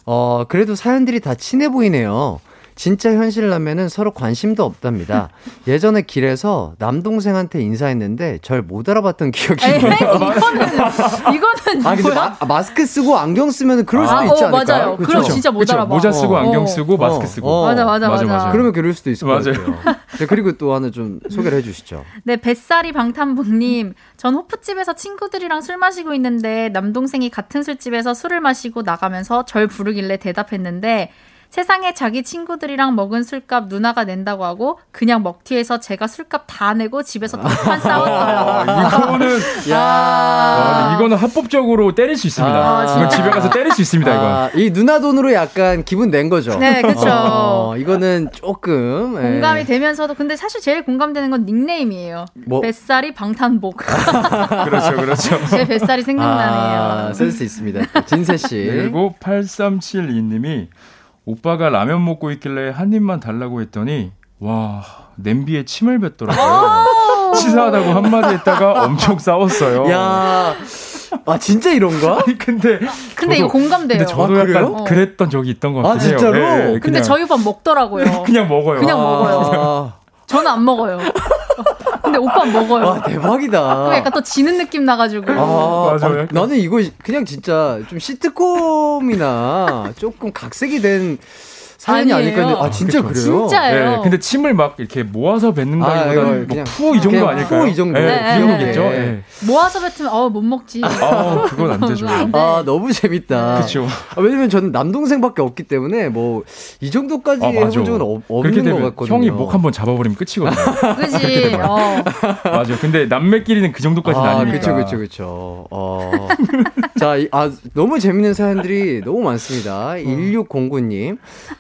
어 그래도 사연들이 다 친해 보이네요. 진짜 현실라면은 서로 관심도 없답니다. (laughs) 예전에 길에서 남동생한테 인사했는데 절 못 알아봤던 기억이 나요. 이거는 이거는 아, 근데 마, 마스크 쓰고 안경 쓰면 그럴 수도 아, 있지 어, 않을까요? 맞아요. 그럼 진짜 못 알아봐. 모자 쓰고 어. 안경 쓰고 어. 마스크 쓰고. 어. 맞아, 맞아, 맞아, 맞아. 그러면 그럴 수도 있을 맞아요. 것 같아요. 네, 그리고 또 하나 좀 소개를 해주시죠. 네, 뱃살이 방탄복님. 전 호프집에서 친구들이랑 술 마시고 있는데 남동생이 같은 술집에서 술을 마시고 나가면서 절 부르길래 대답했는데 세상에 자기 친구들이랑 먹은 술값 누나가 낸다고 하고 그냥 먹튀해서 제가 술값 다 내고 집에서 덕판 싸웠어요. 아, 이거는 야 아, 이거는 합법적으로 때릴 수 있습니다. 아, 이건 집에 가서 때릴 수 있습니다. 이건. 아, 이 누나 돈으로 약간 기분 낸 거죠. 네, 그렇죠. 어, 이거는 조금 예. 공감이 에. 되면서도 근데 사실 제일 공감되는 건 닉네임이에요. 뭐? 뱃살이 방탄복. (laughs) 그렇죠, 그렇죠. 제 뱃살이 생각나네요. 아, 센스 있습니다. 진세 씨. 그리고 8372님이 오빠가 라면 먹고 있길래 한 입만 달라고 했더니 와 냄비에 침을 뱉더라고요. 치사하다고 한마디 했다가 엄청 싸웠어요. 야. 아 진짜 이런가? 아니 근데 근데 저도, 이거 공감돼요. 근데 저도 아, 약간 어. 그랬던 적이 있던 것 같아요. 아 진짜로? 네, 근데 저희 오빠 먹더라고요. (laughs) 그냥 먹어요. 그냥 아. 먹어요. 저는 안 먹어요. (laughs) 근데 오빠 먹어요. 와, 대박이다. 약간 또 지는 느낌 나가지고. 아, 맞아요. 아, 나는 이거 그냥 진짜 좀 시트콤이나 조금 각색이 된 사연이 아닐까 했는데 아 진짜 그쵸. 그래요? 진짜예요. 네, 근데 침을 막 이렇게 모아서 뱉는다기보다는 아, 뭐푸이 정도 아닐까요? 푸이 정도. 네, 네, 그 정도겠죠. 네. 네. 모아서 뱉으면 어 못 먹지. 아 그건 안 되죠. 아 너무 재밌다. (laughs) 그렇죠. 아, 왜냐면 저는 남동생밖에 없기 때문에 뭐 이 정도까지 아, 해본 적은 없, 없는 것 같거든요. 형이 목 한번 잡아버리면 끝이거든요. (laughs) 그지. 어. 맞아. 근데 남매끼리는 그 정도까지는 아, 아니니까. 그렇죠, 그렇죠, 그렇죠. 어. 자, 아 너무 재밌는 사연들이 너무 많습니다. 1609님.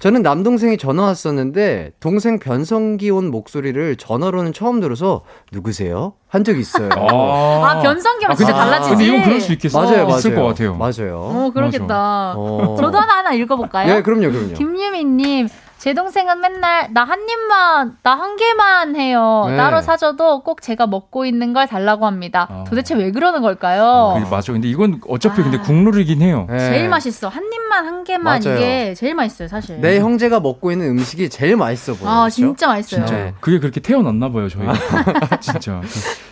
저는 남동생이 전화 왔었는데 동생 변성기 온 목소리를 전화로는 처음 들어서 누구세요? 한 적이 있어요. 아, 아 변성기면 아, 진짜 달라지지. 근데 이건 그럴 수 있겠어. 맞아요, 맞아요. 있을 것 같아요. 맞아요. 어, 그렇겠다. 어. 저도 하나 하나 읽어볼까요? 네, 그럼요, 그럼요. 김유미님, 제 동생은 맨날 나 한 입만, 나 한 개만 해요. 네. 따로 사줘도 꼭 제가 먹고 있는 걸 달라고 합니다. 어. 도대체 왜 그러는 걸까요? 어, 맞아. 근데 이건 어차피 아. 근데 국룰이긴 해요. 네. 제일 맛있어. 한 입만, 한 개만 맞아요. 이게 제일 맛있어요, 사실. 내 형제가 먹고 있는 음식이 제일 맛있어 보여요. 아, 그렇죠? 진짜 맛있어요. 진짜. 네. 그게 그렇게 태어났나 봐요, 저희가. (laughs) 진짜.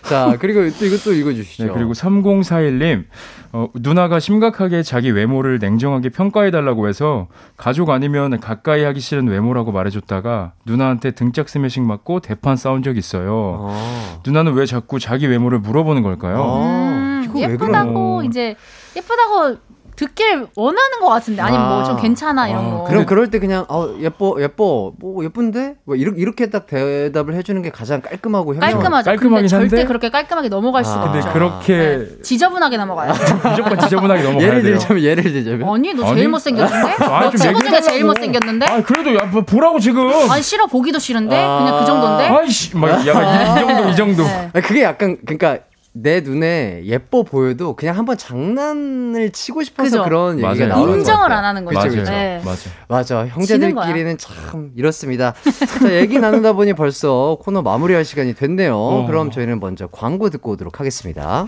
자, 그리고 또 이것도 읽어 주시죠. 네, 그리고 3041님. 어, 누나가 심각하게 자기 외모를 냉정하게 평가해 달라고 해서 가족 아니면 가까이 하기 싫은 외모라고 말해줬다가 누나한테 등짝 스매싱 맞고 대판 싸운 적 있어요. 아. 누나는 왜 자꾸 자기 외모를 물어보는 걸까요? 아. 음, 예쁘다고 이제 예쁘다고 듣길 원하는 것 같은데 아니면 뭐좀 괜찮아 이런 아, 거. 그럼 그럴 때 그냥 어 예뻐 예뻐 뭐 예쁜데 뭐 이렇게 이렇게 딱 대답을 해주는 게 가장 깔끔하고 깔끔하죠. 깔끔하긴 한데 절대 그렇게 깔끔하게 넘어갈 수가 아, 없죠. 근데 그렇게 네. 지저분하게 넘어가요. (laughs) 무조건 지저분하게 넘어가야 예를 들자면 예를 들자면 아니 너 제일 못생겼는데? 아, 너 친구 중에 제일 못생겼는데? 아 그래도 야뭐 보라고 지금. 아니 싫어 보기도 싫은데 아, 그냥 그 정도인데? 아이씨 막 약간 이, 이 정도 이 정도. 네. 그게 약간 그러니까 내 눈에 예뻐 보여도 그냥 한번 장난을 치고 싶어서 그죠? 그런 맞아요. 얘기가 나오는 인정을 안 하는 거죠. 맞아요. 네. 맞아. 맞아. 형제들끼리는 참 이렇습니다. 자, 얘기 나누다 보니 벌써 코너 마무리할 시간이 됐네요. 어. 그럼 저희는 먼저 광고 듣고 오도록 하겠습니다.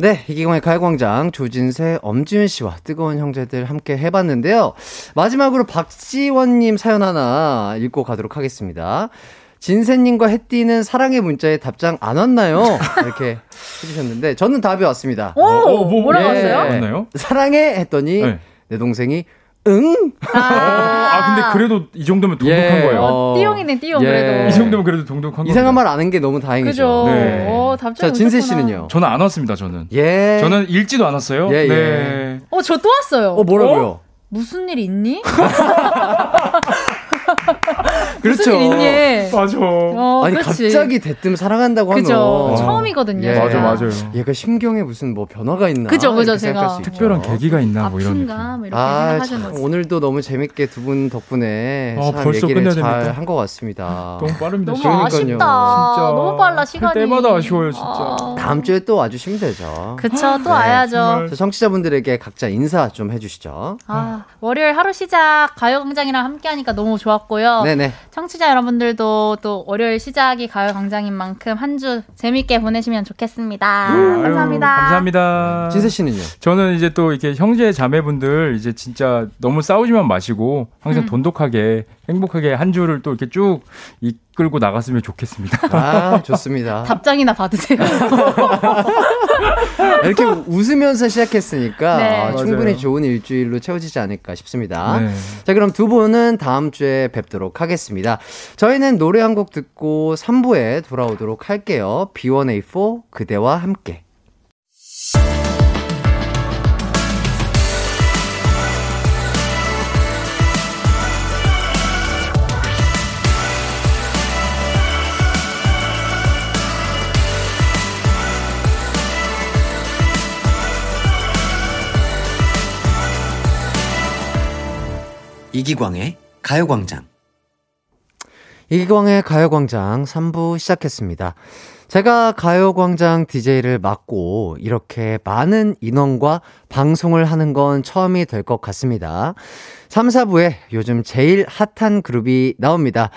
네, 이기광의 가요광장 조진세, 엄지윤 씨와 뜨거운 형제들 함께 해봤는데요. 마지막으로 박지원님 사연 하나 읽고 가도록 하겠습니다. 진세님과 햇띠는 사랑의 문자에 답장 안 왔나요? 이렇게 해주셨는데 저는 답이 왔습니다. 오, 어, 뭐, 뭐라고 예, 왔어요? 사랑해 했더니 네. 내 동생이 응? 아, 아 근데 그래도 이 정도면 동독한 예, 거예요. 어, 띠용이네, 띠용, 예. 그래도. 이 정도면 그래도 동독한 거예요. 이상한 말안한게 너무 다행이죠. 그죠. 네. 오, 자, 진세 씨는요? 저는 안 왔습니다, 저는. 예. 저는 읽지도 않았어요. 예, 예. 네. 어, 저 또 왔어요. 어, 뭐라고요? 어? 무슨 일 있니? (laughs) 그렇죠. 무슨 일 있니? 맞아. 어, 아니 그치. 갑자기 대뜸 사랑한다고 하면 그죠. 처음이거든요. 예. 맞아 맞아요. 얘가 심경에 무슨 뭐 변화가 있나? 그죠 그죠 제가 특별한 계기가 있나 뭐 이런. 아픈가 뭐 이렇게 아, 오늘도 너무 재밌게 두 분 덕분에 아, 참 얘기를 잘 한 것 같습니다. 너무 빠릅니다. 너무 그러니까요. 아쉽다. 진짜 너무 빨라 시간이. 때마다 아쉬워요 진짜. 아... 다음 주에 또 와주시면 되죠. 그쵸 또 네. 와야죠. 청취자분들에게 각자 인사 좀 해주시죠. 아 월요일 하루 시작 가요광장이랑 함께하니까 너무 좋았고요. 네네. 청취자 여러분들도 또 월요일 시작이 가요광장인 만큼 한 주 재밌게 보내시면 좋겠습니다. 음, 감사합니다. 아유, 감사합니다. 진세 씨는요? 저는 이제 또 이렇게 형제 자매분들 이제 진짜 너무 싸우지만 마시고 항상 음. 돈독하게 행복하게 한 주를 또 이렇게 쭉 이 끌고 나갔으면 좋겠습니다. (laughs) 아, 좋습니다. 답장이나 받으세요. (laughs) 이렇게 웃으면서 시작했으니까 네. 아, 충분히 좋은 일주일로 채워지지 않을까 싶습니다. 네. 자, 그럼 두 분은 다음 주에 뵙도록 하겠습니다. 저희는 노래 한 곡 듣고 3부에 돌아오도록 할게요. B1A4 그대와 함께. 이기광의 가요광장. 이기광의 가요광장 3부 시작했습니다. 제가 가요광장 DJ를 맡고 이렇게 많은 인원과 방송을 하는 건 처음이 될 것 같습니다. 3, 4부에 요즘 제일 핫한 그룹이 나옵니다.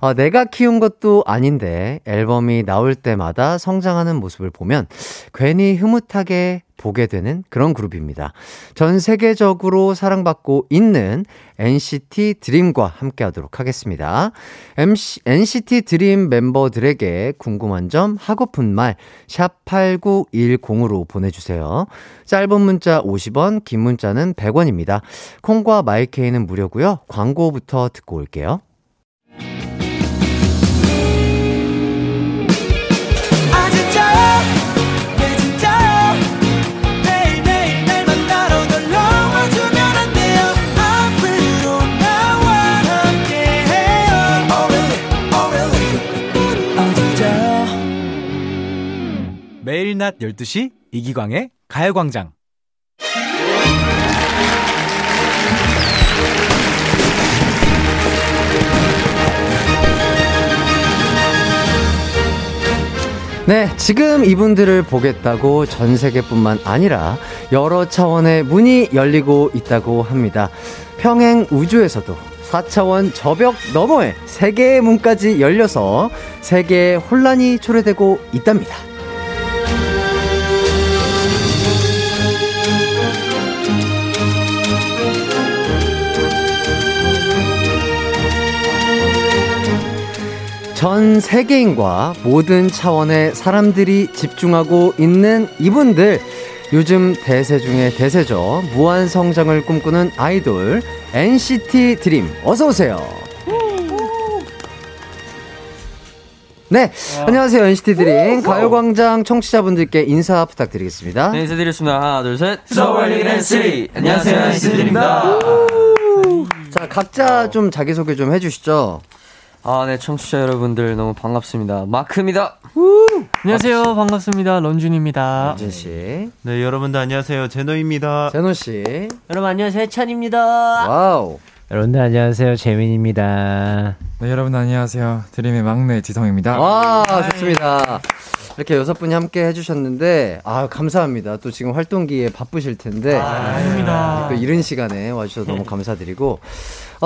어, 내가 키운 것도 아닌데 앨범이 나올 때마다 성장하는 모습을 보면 괜히 흐뭇하게 보게 되는 그런 그룹입니다. 전 세계적으로 사랑받고 있는 NCT 드림과 함께 하도록 하겠습니다. MC, NCT 드림 멤버들에게 궁금한 점, 하고픈 말, 샵8910으로 보내주세요. 짧은 문자 50원, 긴 문자는 100원입니다. 콩과 마이케이는 무료고요. 광고부터 듣고 올게요. 매일 낮 12시 이기광의 가요광장 네, 지금 이분들을 보겠다고 전 세계뿐만 아니라 여러 차원의 문이 열리고 있다고 합니다. 평행 우주에서도 4차원 저벽 너머에 세계의 문까지 열려서 세계의 혼란이 초래되고 있답니다. 전 세계인과 모든 차원의 사람들이 집중하고 있는 이분들. 요즘 대세 중에 대세죠. 무한 성장을 꿈꾸는 아이돌 NCT 드림. 어서 오세요. 네, 안녕하세요 NCT 드림 가요광장 청취자분들께 인사 부탁드리겠습니다. 네, 인사드리겠습니다. 하나, 둘, 셋. 서울리 댄스 안녕하세요 NCT 드림입니다. 자, 각자 좀 자기소개 좀 해주시죠. 아, 네, 청취자 여러분들 너무 반갑습니다. 마크입니다. 안녕하세요. 반갑습니다. 런쥔입니다. 런쥔 씨. 네, 여러분들 안녕하세요. 제노입니다. 제노 씨. 여러분 안녕하세요. 찬입니다. 와우. 여러분들 안녕하세요. 재민입니다. 네, 여러분 안녕하세요. 드림의 막내 지성입니다. 와, 좋습니다. 이렇게 여섯 분이 함께 해주셨는데, 아, 감사합니다. 또 지금 활동기에 바쁘실 텐데. 아, 아닙니다. 또 이른 시간에 와주셔서 너무 감사드리고.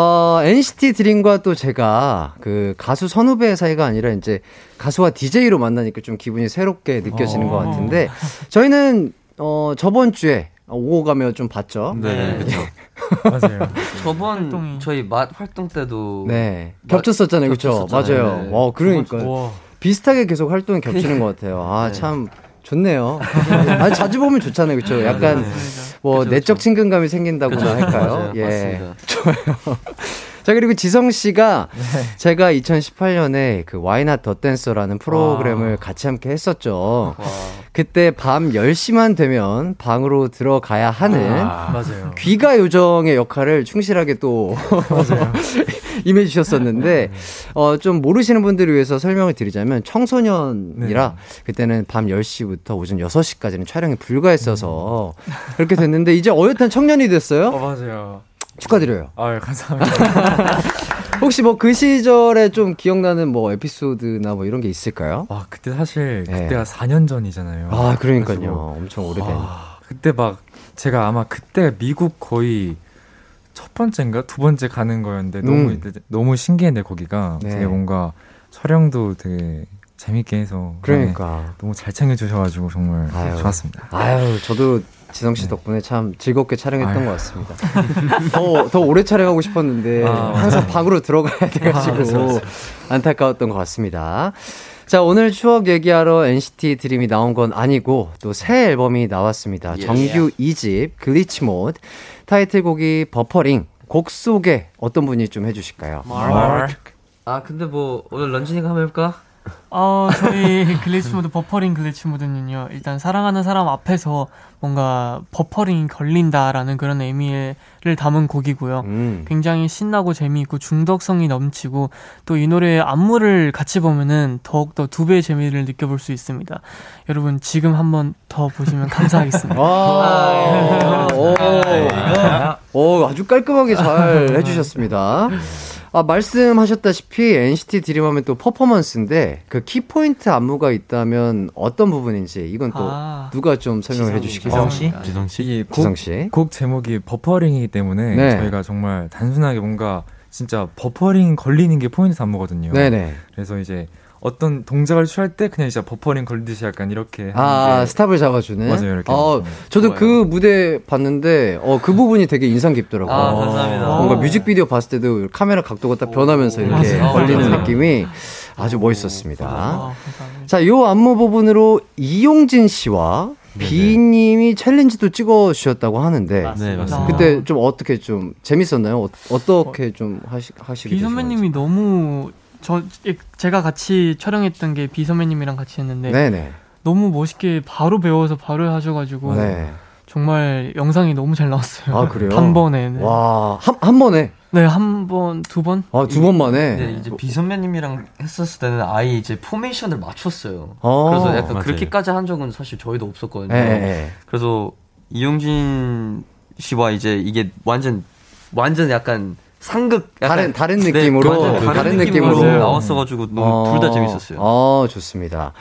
어, NCT 드림과 또 제가 그 가수 선후배 사이가 아니라 이제 가수와 DJ로 만나니까 좀 기분이 새롭게 느껴지는 어. 것 같은데 저희는 어, 저번 주에 오고 가며 좀 봤죠. 네, 네. 그렇죠. (laughs) 맞아요. 저번 활동이... 저희 맛 활동 때도 네 겹쳤었잖아요, 그렇죠? 맞아요. 네. 와, 그러니까 와. 비슷하게 계속 활동이 겹치는 것 같아요. 아, 네. 참 좋네요. (laughs) 아니, 자주 보면 좋잖아요, 그렇죠? 약간 뭐 그쵸, 내적 친근감이 생긴다고나 할까요? 예, 맞습니다. 좋아요. (laughs) 자, 그리고 지성 씨가 네. 제가 2018년에 그 와이낫 더 댄서라는 프로그램을 와. 같이 함께 했었죠. 와. 그때 밤 10시만 되면 방으로 들어가야 하는 아. 귀가 요정의 역할을 충실하게 또 (laughs) 임해 주셨었는데 어, 좀 모르시는 분들을 위해서 설명을 드리자면 청소년이라 네. 그때는 밤 10시부터 오전 6시까지는 촬영이 불가했어서 음. (laughs) 그렇게 됐는데 이제 어엿한 청년이 됐어요. 어, 맞아요. 축하드려요. 아, 감사합니다. (laughs) 혹시 뭐 그 시절에 좀 기억나는 뭐 에피소드나 뭐 이런 게 있을까요? 와, 그때 사실 네. 그때가 네. 4년 전이잖아요. 아, 그러니까요. 엄청 오래된. 아, 그때 막 제가 아마 그때 미국 거의 첫 번째인가 두 번째 가는 거였는데 너무 음. 너무 신기했네 거기가 네. 되게 뭔가 촬영도 되게 재밌게 해서 그러니까 너무 잘 챙겨주셔가지고 정말 아유. 좋았습니다. 아유 저도 지성 씨 네. 덕분에 참 즐겁게 촬영했던 아유. 것 같습니다. 더, 더 오래 촬영하고 싶었는데 아, 항상 방으로 들어가야 돼가지고 아, 안타까웠던 것 같습니다. 자, 오늘 추억 얘기하러 NCT 드림이 나온 건 아니고 또 새 앨범이 나왔습니다. 예. 정규 2집 Glitch Mode 타이틀곡이 버퍼링 곡 소개 어떤 분이 좀 해주실까요? 마크. 아 근데 뭐 오늘 런쥔이가 한번 해볼까? 어, 저희 (laughs) Glitch Mode 버퍼링 Glitch Mode는요. 일단 사랑하는 사람 앞에서 뭔가 버퍼링이 걸린다라는 그런 의미를 담은 곡이고요. 음. 굉장히 신나고 재미있고 중독성이 넘치고 또 이 노래의 안무를 같이 보면은 더욱더 두 배의 재미를 느껴볼 수 있습니다. 여러분 지금 한번 더 보시면 감사하겠습니다. (laughs) 아, 오, 오, 아주 깔끔하게 잘 해주셨습니다. 아, 말씀하셨다시피 NCT 드림 하면 또 퍼포먼스인데 그 키포인트 안무가 있다면 어떤 부분인지 이건 또 아, 누가 좀 설명을 해 주시겠어요? 지성 씨? 어, 지성 씨? 곡, 지성 씨? 곡 제목이 버퍼링이기 때문에 네. 저희가 정말 단순하게 뭔가 진짜 버퍼링 걸리는 게 포인트 안무거든요. 네네. 그래서 이제 어떤 동작을 취할 때 그냥 진짜 버퍼링 걸리듯이 약간 이렇게 아 스탑을 잡아주는 맞아요 이렇게. 어, 저도 그 좋아요. 그 무대 봤는데 어 그 부분이 되게 인상 깊더라고요. 아, 감사합니다. 뭔가 뮤직비디오 봤을 때도 카메라 각도가 딱 변하면서 이렇게 오, 걸리는 느낌이 아주 멋있었습니다. 아, 자요 안무 부분으로 이용진 씨와 비님이 챌린지도 찍어 주셨다고 하는데 네, 맞습니다. 그때 좀 어떻게 좀 재밌었나요? 어, 떻게좀 하시 하시게 비 선배님이 너무 저 제가 같이 촬영했던 게 비선배님이랑 같이 했는데 네네. 너무 멋있게 바로 배워서 바로 하셔가지고 네. 정말 영상이 너무 잘 나왔어요. 아 그래요? 단번에. 네. 와한 한 번에? 네, 한 번, 두 번? 아, 두 번 만에? 네, 이제 비선배님이랑 했었을 때는 아예 이제 포메이션을 맞췄어요. 아, 그래서 약간 맞아요. 그렇게까지 한 적은 사실 저희도 없었거든요. 네. 그래서 이용진 씨와 이제 이게 완전, 완전 약간 상극 다른 다른 네, 느낌으로 네, 다른, 다른, 느낌으로, 느낌으로 나왔어가지고 너무 어, 둘다 재밌었어요. 어 좋습니다.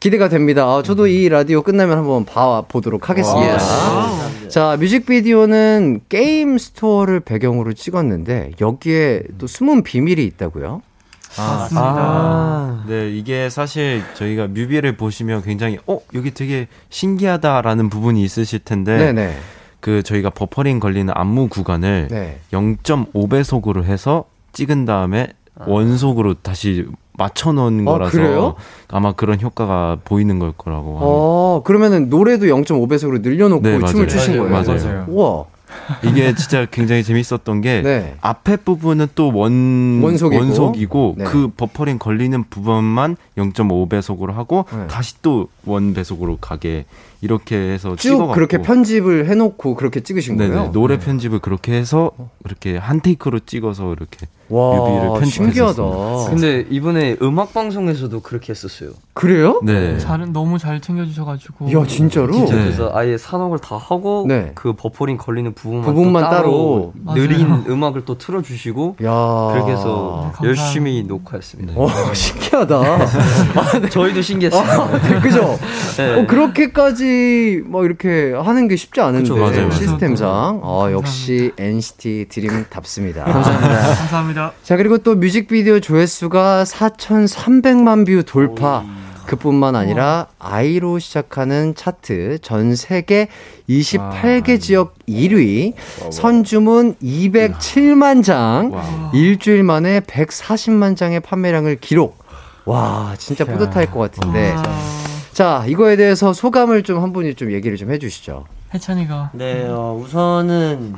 기대가 됩니다. 어, 저도 이 라디오 끝나면 한번 봐 보도록 하겠습니다. 와, 자 뮤직비디오는 게임 store를 배경으로 찍었는데 여기에 또 숨은 비밀이 있다고요? 아, 아, 네, 이게 사실 저희가 뮤비를 보시면 굉장히 어 여기 되게 신기하다라는 부분이 있으실 텐데. 네네. 그 저희가 버퍼링 걸리는 안무 구간을 네. 0.5배속으로 해서 찍은 다음에 아. 원속으로 다시 맞춰 놓은 아, 거라서 그래요? 아마 그런 효과가 보이는 걸 거라고. 어, 그러면은 노래도 0.5배속으로 늘려놓고 네, 춤을 추신 거예요. 맞아요. 맞아요. 우와. 이게 진짜 굉장히 재밌었던 게 네. 앞에 부분은 또 원 원속이고, 원속이고 네. 그 버퍼링 걸리는 부분만 0.5배속으로 하고 네. 다시 또 원배속으로 가게 이렇게 해서 쭉. 그렇게 편집을 해놓고 그렇게 찍으신 네네, 거예요? 노래 네. 편집을 그렇게 해서 이렇게 한 테이크로 찍어서 이렇게 와, 뮤비를 편집했었습니다. 신기하다. 근데 이번에 음악 방송에서도 그렇게 했었어요. 그래요? 네. 잘은 너무 잘 챙겨주셔가지고. 야 진짜로? 진짜 그래서 아예 산업을 다 하고 네. 그 버퍼링 걸리는 부분만, 부분만 따로, 따로 느린 음악을 또 틀어주시고 야. 그렇게 해서 열심히 녹화했습니다. 어, 신기하다. 아, (laughs) 네. 저희도 신기했어요. 아, 네, 그죠? 네. 어, 그렇게까지 막 이렇게 하는 게 쉽지 않은데 그쵸, 맞아요. 시스템상. 아, 역시 NCT 드림답습니다. 감사합니다. (laughs) 감사합니다. 자 그리고 또 뮤직비디오 조회수가 4,300만 뷰 돌파. 오이. 그뿐만 아니라 아이로 시작하는 차트 전 세계 28개 와. 지역 1위, 선주문 207만 장, 와. 일주일 만에 140만 장의 판매량을 기록. 와, 진짜 뿌듯할 것 같은데. 와. 자, 이거에 대해서 소감을 좀 한 분이 좀 얘기를 좀 해주시죠. 해찬이가. 네, 어, 우선은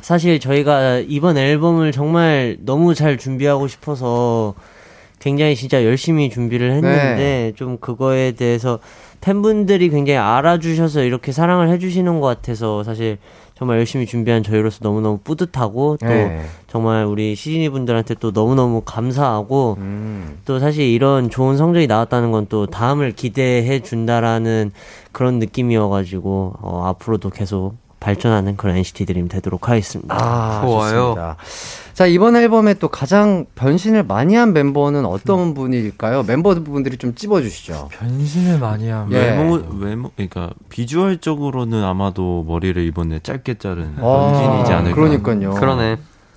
사실 저희가 이번 앨범을 정말 너무 잘 준비하고 싶어서 굉장히 진짜 열심히 준비를 했는데 네. 좀 그거에 대해서 팬분들이 굉장히 알아주셔서 이렇게 사랑을 해주시는 것 같아서 사실 정말 열심히 준비한 저희로서 너무너무 뿌듯하고 또 네. 정말 우리 시즈니 분들한테 또 너무너무 감사하고 음. 또 사실 이런 좋은 성적이 나왔다는 건 또 다음을 기대해 준다라는 그런 느낌이어가지고 어, 앞으로도 계속 발전하는 그런 NCT 드림 되도록 하겠습니다. 아, 좋아요. 좋습니다. 자, 이번 앨범에 또 가장 변신을 많이 한 멤버는 어떤 음. 분일까요? 멤버분들이 좀 찝어 주시죠. 변신을 많이 한 예. 외모, 외모, 그러니까 비주얼적으로는 아마도 머리를 이번에 짧게 자른 아, 변신이지 않을까. 그러니까요. 그러네.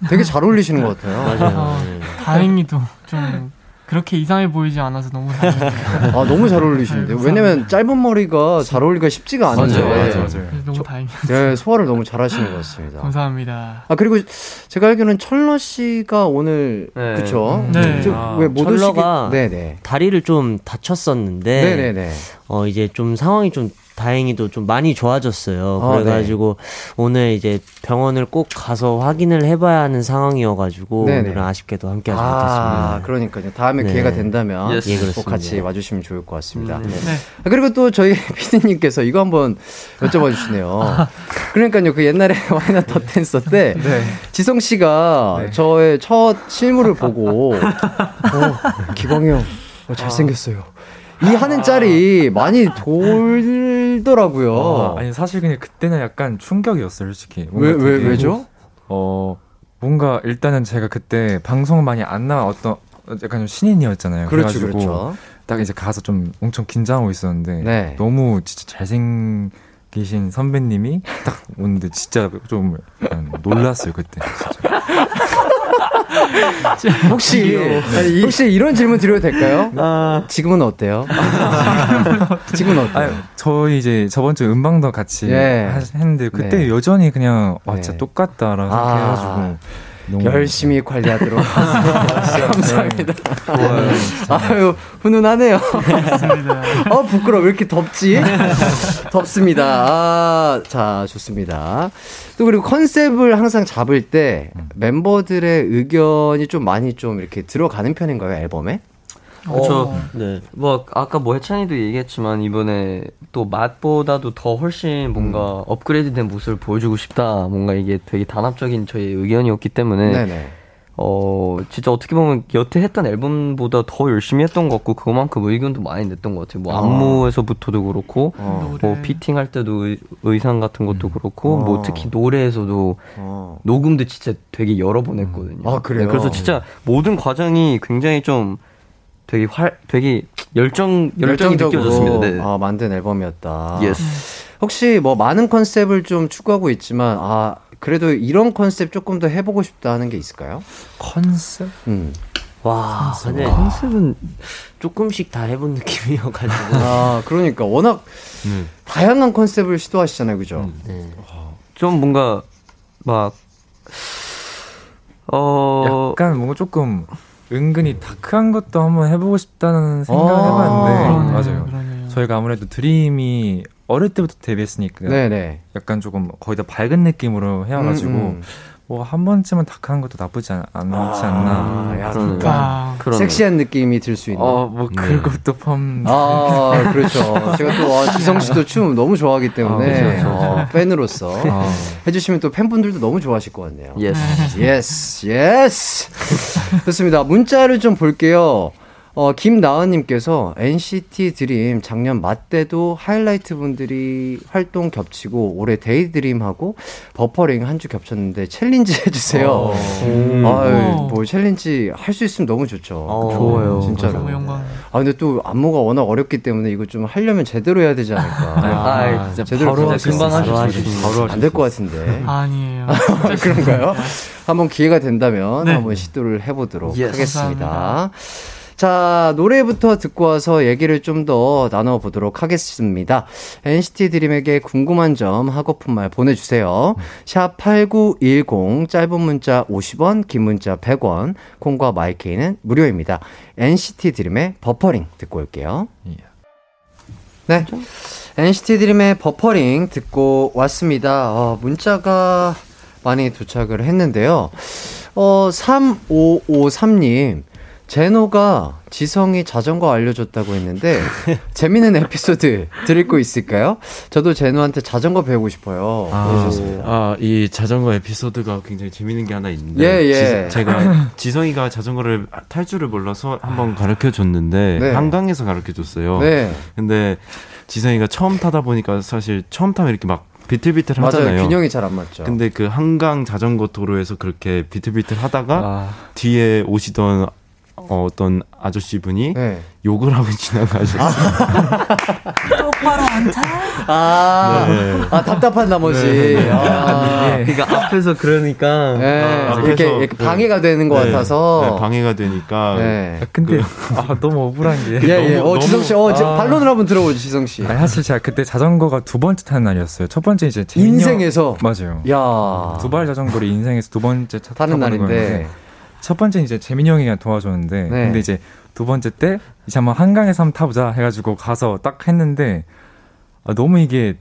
되게 잘 어울리시는 것 같아요. 맞아요. 아, 다행히도 좀 그렇게 이상해 보이지 않아서 너무 다행이에요. (laughs) 아 너무 잘 어울리시는데요. 네, 왜냐면 짧은 머리가 잘 어울리기가 쉽지가 않은데. 맞아요, 맞아요, 맞아요. 너무 다행이에요. 네, 소화를 너무 잘 하시는 것 같습니다. 감사합니다. 아 그리고 제가 알기로는 철러 씨가 오늘 네. 그쵸? 네. 아, 왜못 철러가 네네. 다리를 좀 다쳤었는데, 네네네. 어 이제 좀 상황이 좀 다행히도 좀 많이 좋아졌어요. 아, 그래가지고 네. 오늘 이제 병원을 꼭 가서 확인을 해봐야 하는 상황이어가지고 네네. 오늘은 아쉽게도 함께하지 아, 못했습니다. 그러니까요. 다음에 네. 기회가 된다면 예, 꼭 같이 와주시면 좋을 것 같습니다. 음, 네. 아, 그리고 또 저희 (laughs) 피디님께서 이거 한번 여쭤봐 주시네요. 그러니까요. 그 옛날에 (laughs) 와이나 더 댄서 때 (laughs) 네. 지성 씨가 네. 저의 첫 실물을 보고 어, 기광이 형 어, 잘생겼어요. 이 하는 짤이 많이 돌더라고요. 아, 니 사실 그냥 그때는 약간 충격이었어요, 솔직히. 왜, 왜, 왜죠? 어, 뭔가 일단은 제가 그때 방송 많이 안 어떤 약간 좀 신인이었잖아요. 그렇죠, 그래가지고 그렇죠. 딱 이제 가서 좀 엄청 긴장하고 있었는데 네. 너무 진짜 잘생 계신 선배님이 딱 오는데 진짜 좀 놀랐어요 그때. 진짜. (laughs) 혹시 네. 혹시 이런 질문 드려도 될까요? 아... 지금은 어때요? (laughs) 지금은 어때요? 아니, 저희 이제 저번 주 음방도 같이 예. 했는데 그때 네. 여전히 그냥 와 진짜 네. 똑같다라고 아... 생각해가지고 열심히 관리하도록 (laughs) 감사합니다. 좋아요. 아유 훈훈하네요. (laughs) 어 부끄러. 왜 이렇게 덥지? 덥습니다. 아, 자 좋습니다. 또 그리고 컨셉을 항상 잡을 때 멤버들의 의견이 좀 많이 좀 이렇게 들어가는 편인가요 앨범에? 그렇죠. 어. 네. 뭐 아까 뭐 해찬이도 얘기했지만 이번에 또 맛보다도 더 훨씬 뭔가 음. 업그레이드된 모습을 보여주고 싶다. 뭔가 이게 되게 단합적인 저희 의견이었기 때문에 네네. 어 진짜 어떻게 보면 여태 했던 앨범보다 더 열심히 했던 것 같고 그만큼 의견도 많이 냈던 것 같아요. 뭐 아. 안무에서부터도 그렇고 어. 뭐 피팅할 때도 의, 상 같은 것도 음. 그렇고 뭐 어. 뭐 특히 노래에서도 어. 녹음도 진짜 되게 여러 번 했거든요. 아 그래요? 네, 그래서 진짜 모든 과정이 굉장히 좀 되게 활 되게 열정 열정이 느껴졌습니다. 네. 아, 만든 앨범이었다. Yes. 혹시 뭐 많은 컨셉을 좀 추구하고 있지만 아 그래도 이런 컨셉 조금 더 해보고 싶다 하는 게 있을까요? 컨셉? 음. 와, 컨셉. 근데 컨셉은 조금씩 다 해본 느낌이어가지고. 아, 그러니까 워낙 음. 다양한 컨셉을 시도하시잖아요, 그죠? 음. 네. 좀 뭔가 막 어, 약간 뭔가 조금 은근히 다크한 것도 한번 해보고 싶다는 생각을 아~ 해봤는데 그러네, 맞아요. 그러네요. 저희가 아무래도 드림이 어릴 때부터 데뷔했으니까 네네. 약간 조금 거의 다 밝은 느낌으로 해와가지고 음, 음. 뭐 한 번쯤은 다크한 것도 나쁘지 않, 않지 않나. 아, 약간 아, 섹시한 느낌이 들 수 있는. 어, 뭐 네. 그것도 펌. 아, 그렇죠. 제가 또 아, 지성 씨도 춤 너무 좋아하기 때문에 아, 그렇죠. 어, 팬으로서 아. 해주시면 또 팬분들도 너무 좋아하실 것 같네요. yes, yes, yes. 좋습니다. 문자를 좀 볼게요. 어, 김나은님께서 NCT 드림 작년 맛 때도 하이라이트 분들이 활동 겹치고 올해 데이드림하고 버퍼링 한 주 겹쳤는데 챌린지 (laughs) 해주세요. 어. 아유, 뭐 챌린지 할 수 있으면 너무 좋죠. 어, 좋아요. 진짜로. 너무 영광. 아 근데 또 안무가 워낙 어렵기 때문에 이거 좀 하려면 제대로 해야 되지 않을까. 아, 아 진짜 제대로 바로 금방 하실 바로 안될 것 같은데. (laughs) 아니에요. (laughs) 그런가요? 한번 기회가 된다면 네. 한번 시도를 해보도록 yes. 하겠습니다. 감사합니다. 자, 노래부터 듣고 와서 얘기를 좀 더 나눠보도록 하겠습니다. NCT 드림에게 궁금한 점, 하고픈 말 보내주세요. 샵 8910, 짧은 문자 50원, 긴 문자 100원, 콩과 마이케이는 무료입니다. NCT 드림의 버퍼링 듣고 올게요. 네. NCT 드림의 버퍼링 듣고 왔습니다. 어, 문자가 많이 도착을 했는데요. 어, 3553님. 제노가 지성이 자전거 알려줬다고 했는데 (laughs) 재밌는 에피소드 드릴 거 있을까요? 저도 제노한테 자전거 배우고 싶어요. 아, 아, 이 자전거 에피소드가 굉장히 재밌는 게 하나 있는데 예, 예. 지, 제가 (laughs) 지성이가 자전거를 탈 줄을 몰라서 한번 가르쳐 줬는데 네. 한강에서 가르쳐 줬어요. 네. 근데 지성이가 처음 타다 보니까 사실 처음 타면 이렇게 막 비틀비틀 하잖아요. 맞아요. 균형이 잘 안 맞죠. 근데 그 한강 자전거 도로에서 그렇게 비틀비틀 하다가 아. 뒤에 오시던 어, 어떤 아저씨 분이 네. 욕을 하고 지나가셨어요. 똑바로 안 타? 아, 네. 아 답답한 나머지. 네. 아, 네. 그러니까 앞에서 그러니까 네. 아, 이렇게, 이렇게, 방해가 되는 것 네. 같아서. 네, 방해가 되니까. 네. 아, 근데 그, 아, 너무 억울한 게. 예, 예. 어, 지성 씨, 어, 아. 반론을 한번 들어보죠, 지성 씨. 아니, 사실 제가 그때 자전거가 두 번째 타는 날이었어요. 첫 번째 이제 인생에서 맞아요. 야, 두발 자전거를 인생에서 두 번째 타는 날인데. 첫 번째 이제 재민이 형이 도와줬는데 네. 근데 이제 두 번째 때 이제 한번 한강에서 한번 타보자 해가지고 가서 딱 했는데 아, 너무 이게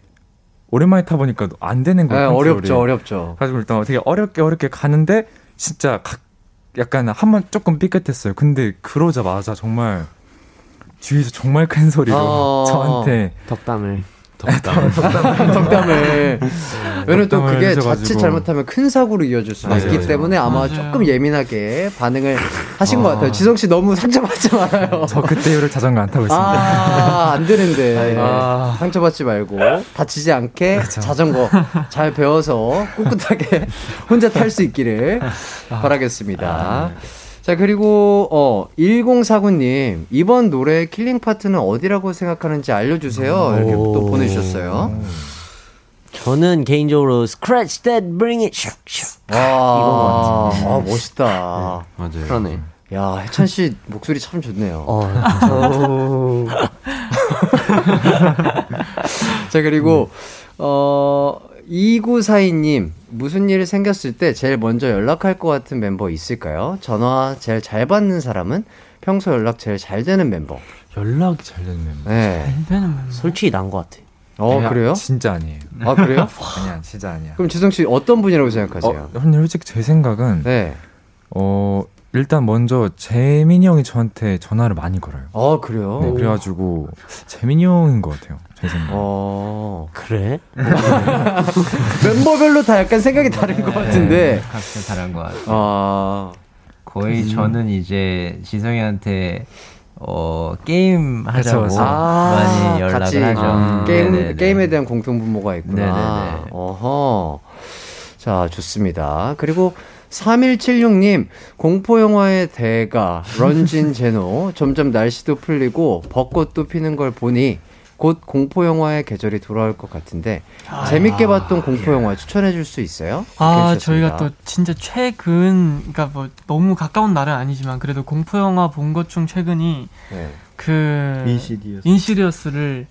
오랜만에 타보니까 안 되는 거예요. 네, 어렵죠, 어렵죠. 가지고 일단 되게 어렵게 어렵게 가는데 진짜 각 약간 한 번 조금 삐끗했어요. 근데 그러자마자 정말 주위에서 정말 큰 소리로 어... 저한테 덕담을 덕담. 덕담을. 덕담을. 왜냐면 또 그게 자칫 잘못하면 큰 사고로 이어질 맞아요, 있기 맞아요. 때문에 아마 맞아요. 조금 예민하게 반응을 하신 아. 것 같아요. 지성 씨 너무 상처받지 말아요. 저 그때 이후로 자전거 안 타고 있습니다. 아, 안 되는데. 아. 상처받지 말고 다치지 않게 그렇죠. 자전거 잘 배워서 꿋꿋하게 (laughs) 혼자 탈 수 있기를 아. 바라겠습니다. 아. 자, 그리고, 어, 1049님, 이번 노래 killing part는 어디라고 생각하는지 알려주세요. 이렇게 또 보내주셨어요. 저는 개인적으로 Scratch That Bring It 슉, 슉. 아, 아, 멋있다. 네, 맞아요. 그러네. 야, 혜찬 씨 목소리 참 좋네요. 어, (laughs) 자, 그리고, 어, 2942님, 무슨 일 생겼을 때 제일 먼저 연락할 것 같은 멤버 있을까요? 전화 제일 잘 받는 사람은 평소 연락 제일 잘 되는 멤버. 연락이 잘 되는 멤버. 네. 잘 되는 멤버. 솔직히 난 것 같아. 어, 아니야, 그래요? 진짜 아니에요. 아, 그래요? (laughs) 아니야, 진짜 아니야. 그럼 지성 씨 어떤 분이라고 생각하세요? 어, 근데 솔직히 제 생각은 네. 어, 일단 먼저 재민이 형이 저한테 전화를 많이 걸어요. 아, 그래요? 네, 그래가지고 재민이 형인 것 같아요. 제 생각. 어, 그래? (laughs) 멤버별로 다 약간 생각이 다른 네, 것 같은데. 각자 다른 것 같아요. 아, 거의 음. 저는 이제 지성이한테 어 게임 하자고 그쵸, 아, 많이 연락을 같이, 하죠. 아, 게임 네네네. 게임에 대한 공통 분모가 있구나. 네네네. 어허. 자, 좋습니다. 그리고 3176님, 공포영화의 대가, 런진 제노, 점점 날씨도 풀리고 벚꽃도 피는 걸 보니 곧 공포 영화의 계절이 돌아올 것 같은데 아, 재밌게 봤던 공포 영화 추천해 줄 수 있어요? 아, 저희가 또 진짜 최근 그러니까 뭐 너무 가까운 날은 아니지만 그래도 공포 영화 본 것 중 최근이 네. 그 인시디어스. 인시디어스를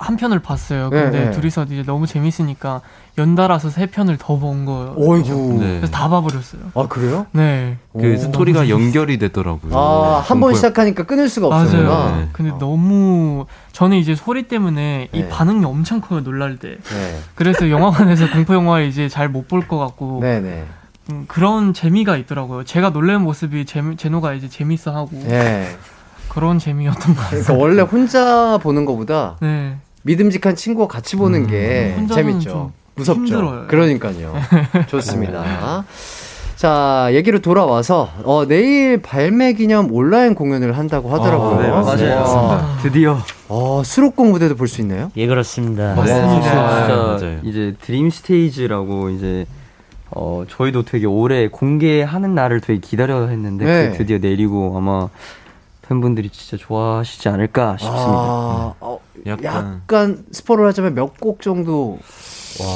한 편을 봤어요. 근데 네, 네. 둘이서 이제 너무 재밌으니까 연달아서 세 편을 더 본 거예요. 어이구. 네. 그래서 다 봐버렸어요. 아 그래요? 네. 그 스토리가 연결이 되더라고요. 아한 번 시작하니까 끊을 수가 없어요. 맞아요. 네. 근데 어. 너무 저는 이제 소리 때문에 이 네. 반응이 엄청 커요 놀랄 때. 네. 그래서 영화관에서 (laughs) 공포 영화를 이제 잘 못 볼 것 같고. 네네. 음, 그런 재미가 있더라고요. 제가 놀래는 모습이 제, 제노가 이제 재밌어 하고. 네. 그런 재미였던 것 같아요. 그러니까 원래 혼자 보는 것보다 네. 믿음직한 친구와 같이 보는 음, 게 재밌죠. 무섭죠. 힘들어요. 그러니까요. (laughs) 좋습니다. 자, 얘기로 돌아와서 어, 내일 발매 기념 온라인 공연을 한다고 하더라고요. 아, 네, 맞아요. 아, 드디어 어, 수록곡 무대도 볼 수 있나요? 예, 그렇습니다. 네, 진짜 네, 이제 드림 스테이지라고 이제 어, 저희도 되게 오래 공개하는 날을 되게 기다려 했는데 네. 드디어 내리고 아마 팬분들이 진짜 좋아하시지 않을까 싶습니다. 아, 어, 약간, 약간 스포를 하자면 몇 곡 정도. 와.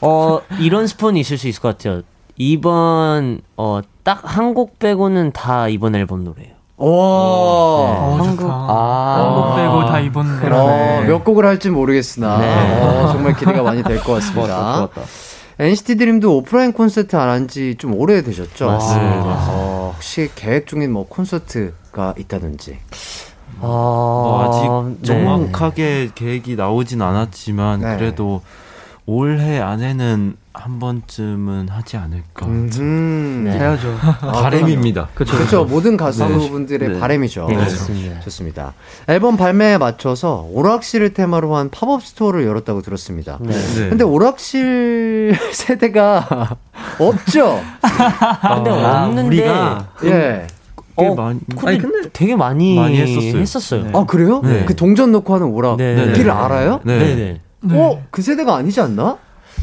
어, 이런 스폰이 있을 수 있을 것 같아요. 이번, 어, 딱 한 곡 빼고는 다 이번 앨범 노래예요. 와, 네. 한국, 아, 한곡 빼고 다 이번 노래. 어, 몇 곡을 할지 모르겠으나, 네. 어, 정말 기대가 많이 될 것 같습니다. NCT 드림도 오프라인 콘서트 안 한 지 좀 오래 되셨죠? 맞습니다. 어, 혹시 계획 중인 뭐 콘서트가 있다든지? 아, 뭐 아직 네. 정확하게 계획이 나오진 않았지만 네. 그래도 올해 안에는 한 번쯤은 하지 않을까. 음, 네. 해야죠. (laughs) 아, 바램입니다. 그렇죠. 그렇죠. 모든 가수분들의 네. 바램이죠. 네, 좋습니다. 좋습니다. 앨범 발매에 맞춰서 오락실을 테마로 한 팝업 스토어를 열었다고 들었습니다. 네. 네. 근데 오락실 (laughs) 세대가 (laughs) 없죠. 근데 아, 없는데 우리가 예. 어, 많이, 근데, 아니, 근데 되게 많이, 많이 했었어요. 했었어요. 네. 아 그래요? 네. 그 동전 넣고 하는 오락기를 알아요? 네. 네. 어, 그 세대가 아니지 않나?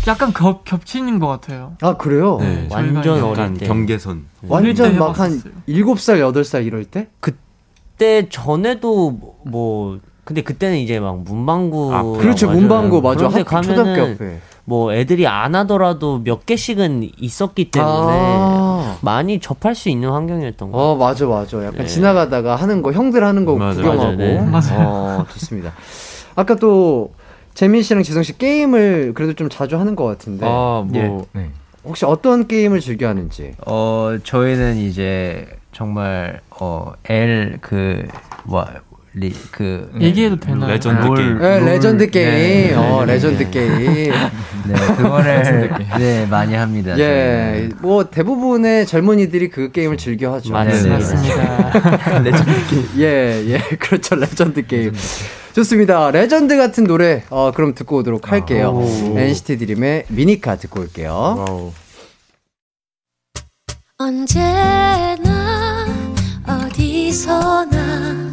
약간 겹, 겹치는 것 같아요. 아, 그래요? 네. 완전 어린 때. 경계선. 완전 막 한 7살, 8살 이럴 때? 그때 전에도 뭐, 근데 그때는 이제 막 문방구. 아, 그렇죠. 문방구, 맞아. 그런데 가면은 뭐 애들이 안 하더라도 몇 개씩은 있었기 때문에 아~ 많이 접할 수 있는 환경이었던 거. 어, 맞아, 맞아. 약간 네. 지나가다가 하는 거, 형들 하는 거 맞아, 구경하고. 맞아, 네. 맞아. 어, 좋습니다. 아까 또 재민 씨랑 지성 씨 게임을 그래도 좀 자주 하는 것 같은데. 아, 뭐. 예. 네. 혹시 어떤 게임을 즐겨 하는지? 어, 저희는 이제 정말 어, L 그 뭐, 리, 그 얘기해도 되나요? 레전드 롤, 게임. 네, 레전드 게임. 네, 어, 네, 레전드 게임. (laughs) 네, 그거를 네, 많이 합니다. 예. 뭐 대부분의 젊은이들이 그 게임을 즐겨 하죠. 맞습니다. 네. (laughs) 레전드 게임. (laughs) 예, 예. 그렇죠. 레전드 게임. 좋습니다. 레전드 같은 노래 어, 그럼 듣고 오도록 할게요. 오. NCT 드림의 미니카 듣고 올게요. wow. 언제나 어디서나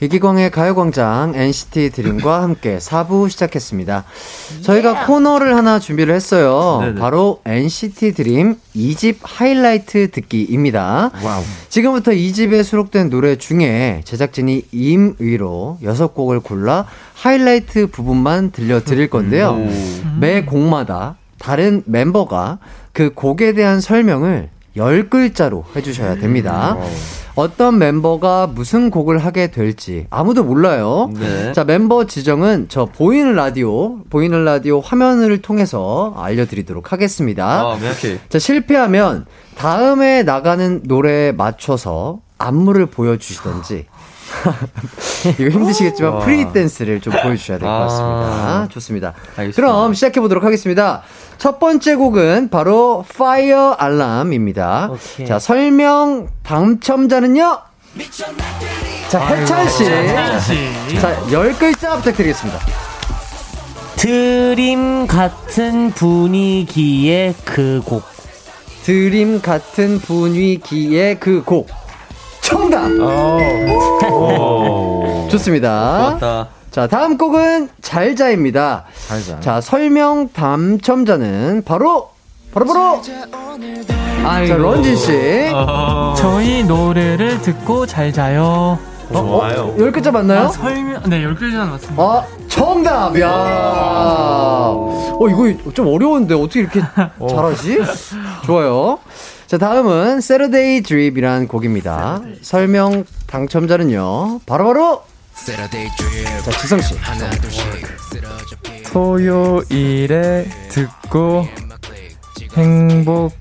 이기광의 가요광장 NCT 드림과 함께 (laughs) 4부 시작했습니다. 저희가 yeah. 코너를 하나 준비를 했어요. 네네. 바로 NCT 드림 2집 하이라이트 듣기입니다. wow. 지금부터 2집에 수록된 노래 중에 제작진이 임의로 6곡을 골라 하이라이트 부분만 들려드릴 건데요. 음. 매 곡마다 다른 멤버가 그 곡에 대한 설명을 10글자로 해주셔야 됩니다. 음. 어떤 멤버가 무슨 곡을 하게 될지 아무도 몰라요. 네. 자, 멤버 지정은 저 보이는 라디오, 보이는 라디오 화면을 통해서 알려드리도록 하겠습니다. 아, 네. 자, 실패하면 다음에 나가는 노래에 맞춰서 안무를 보여주시던지 (laughs) 이거 힘드시겠지만 어. 프리 댄스를 좀 보여주셔야 될 것 같습니다. 아, 좋습니다. 알겠습니다. 그럼 시작해 보도록 하겠습니다. 첫 번째 곡은 바로 Fire Alarm입니다. 오케이. 자 설명 당첨자는요. 자 해찬 씨, 자 열 글자 부탁드리겠습니다. 드림 같은 분위기의 그 곡. 드림 같은 분위기의 그 곡. 정답! 좋습니다. 좋았다. 자, 다음 곡은 잘자입니다. 잘자. 자, 설명 당첨자는 바로, 바로, 바로! 아이고. 자, 런진 씨. 어... 저희 노래를 듣고 잘 자요. 어, 어, 열 글자 맞나요? 아, 설명, 네, 열 글자는 맞습니다. 아, 정답! 야 어, 이거 좀 어려운데 어떻게 이렇게 (laughs) 잘하지? 좋아요. 자, 다음은 세러데이 드립이란 곡입니다. 설명 당첨자는요. 바로바로 자, 지성 씨. 토요일에 듣고 행복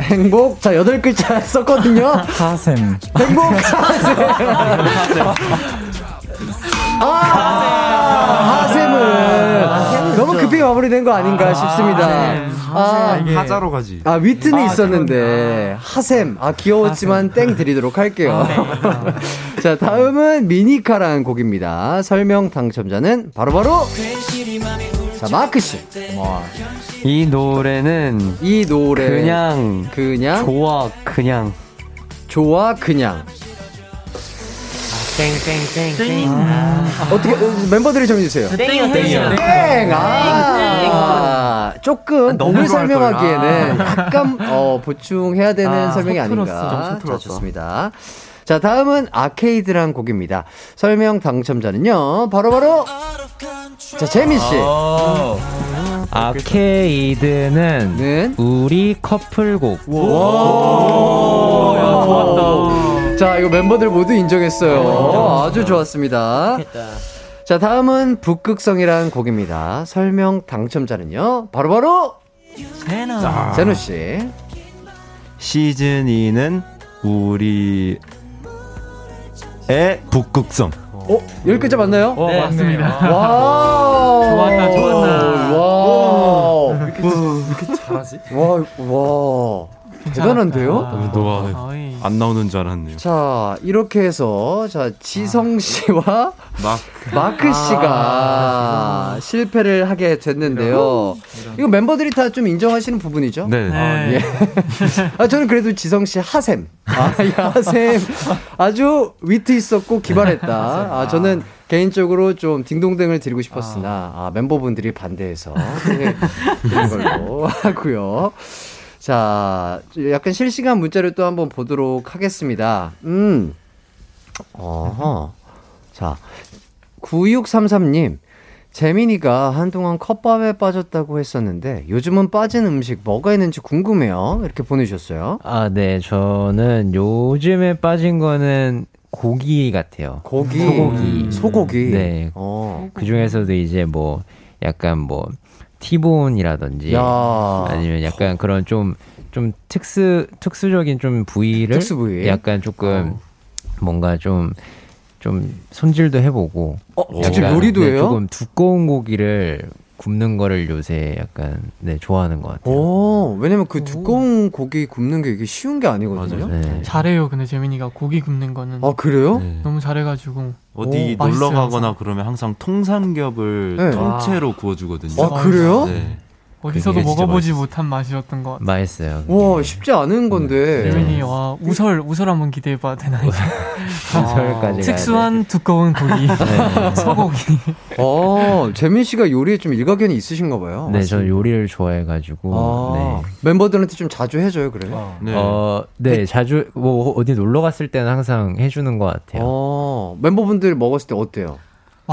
행복 자 여덟 글자 (laughs) 썼거든요. 하셈. 행복 하셈. 아, 하셈을 너무 급히 마무리된 거 아닌가 아, 싶습니다. 아, 하자로 가지. 아, 위트는 아, 있었는데 하셈. 아, 귀여웠지만 땡 드리도록 할게요. 아, 네. (laughs) 자, 다음은 미니카라는 곡입니다. 설명 당첨자는 바로바로 바로 자, 마크 씨. 와. 이 노래는 이 노래 그냥 그냥 좋아 그냥 좋아 그냥 땡땡땡땡. 아. 어떻게 멤버들이 정해주세요. 땡이요 땡이요. 땡. 아, 조금 너무 설명하기에는 아. 약간 어, 보충해야 되는 아, 설명이 아닌가. 자, 좋습니다. 자, 다음은 아케이드란 곡입니다. 설명 당첨자는요. 바로바로 바로 자, 재민 씨. 어. 아케이드는 네? 우리 커플곡. 와, 야, 좋았다. 자, 이거 멤버들 모두 인정했어요. 아주 좋았습니다. 자, 다음은 북극성이란 곡입니다. 설명 당첨자는요. 바로바로 제노. 제노 씨. 시즌 2는 우리의 북극성. 어? 열 글자 맞나요? 어, 네, 맞습니다. 와. 좋았다, 좋았다. 와. 이렇게, 이렇게 잘하지? 와, 와. 대단한데요? 아, 와, 안 나오는 줄 알았네요. 자, 이렇게 해서 자 지성 씨와 마크, 마크 씨가 아, 실패를 하게 됐는데요. 이거 멤버들이 다 좀 인정하시는 부분이죠? 네. 아, 예. (laughs) 아, 저는 그래도 지성 씨 하셈. 아, (laughs) 하셈. 아주 위트 있었고 기발했다. 아, 저는 개인적으로 좀 딩동댕을 드리고 싶었으나 아, 멤버분들이 반대해서 그런 걸로 (laughs) 하고요. 자, 약간 실시간 문자를 또 한번 보도록 하겠습니다. 음. 어허. 자, 9633님. 재민이가 한동안 컵밥에 빠졌다고 했었는데 요즘은 빠진 음식 뭐가 있는지 궁금해요. 이렇게 보내주셨어요. 아, 네. 저는 요즘에 빠진 거는 고기 같아요. 고기. 소고기. 음. 소고기. 네. 어. 그 중에서도 이제 뭐 약간 뭐 티본이라든지 야. 아니면 약간 그런 좀좀 좀 특수 특수적인 좀 부위를 특수 부위. 약간 조금 어. 뭔가 좀좀 손질도 해보고 어, 요리도 네, 해요? 조금 두꺼운 고기를 굽는 거를 요새 약간 네 좋아하는 것 같아요. 오, 왜냐면 그 두꺼운 고기 굽는 게 이게 쉬운 게 아니거든요. 네. 잘해요. 근데 재민이가 고기 굽는 거는. 아 그래요? 네. 너무 잘해가지고. 어디 오, 놀러 가거나 항상. 그러면 항상 통삼겹을 네. 통째로 구워주거든요. 아 그래요? 네. 어디서도 먹어보지 못한 맛이었던 것 같아요. 맛있어요. 와 쉽지 않은 건데. 재민이 네. 와 우설 우설 한번 기대해봐도 되나요? (laughs) 우설까지. 특수한 두꺼운 고기, 네. (laughs) 소고기. 어 재민 씨가 요리에 좀 일가견이 있으신가 봐요. 네, 저는 요리를 좋아해가지고. 아, 네. 멤버들한테 좀 자주 해줘요, 그래요? 아, 네. 어, 네, 자주 뭐 어디 놀러 갔을 때는 항상 해주는 것 같아요. 어, 멤버분들 먹었을 때 어때요?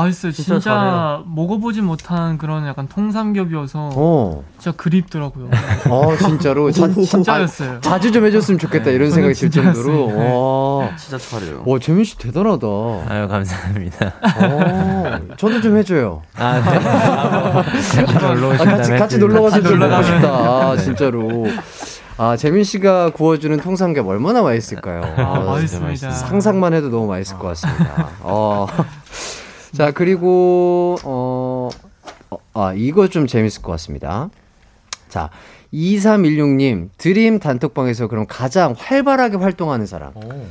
맛있어요. 진짜, 진짜 먹어보지 못한 그런 약간 통삼겹이어서 어. 진짜 그립더라고요. 어 진짜로 자, 진짜였어요. 아, 자주 좀 해줬으면 좋겠다 네, 이런 생각이 들 정도로. 네. 와 진짜 잘해요. 와 재민 씨 대단하다. 아유 감사합니다. 어, 저도 좀 해줘요. 아 네. 같이 놀러 아, 같이 같이 놀러 가서 좀 먹고 싶다. 아, 네. 진짜로. 아, 재민 씨가 구워주는 통삼겹 얼마나 맛있을까요? 아, 맛있습니다. 상상만 해도 너무 맛있을 것 같습니다. 어. 자, 그리고, 어, 어, 아, 이거 좀 재밌을 것 같습니다. 자, 2316님, 드림 단톡방에서 그럼 가장 활발하게 활동하는 사람. 오.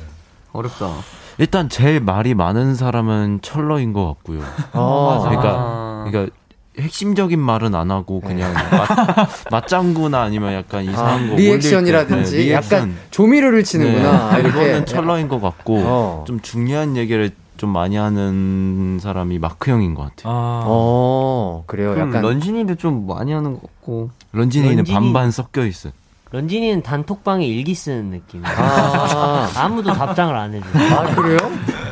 어렵다. 일단 제일 말이 많은 사람은 천러인 것 같고요. 아, 그러니까, 그러니까 핵심적인 말은 안 하고 네. 그냥 맞, 맞장구나 아니면 약간 이상한 아, 거 리액션이라든지 네, 리액션. 약간 조미료를 치는구나. 네. 이거는 천러인 것 같고 어. 좀 중요한 얘기를 좀 많이 하는 사람이 마크 형인 것 같아요. 아. 어, 그래요. 약간 런쥔이도 좀 많이 하는 것 같고. 런쥔이는 런쥔이... 반반 섞여 있어. 런쥔이는 단톡방에 일기 쓰는 느낌. 아. 아무도 답장을 안 해줘. 아, 그래요?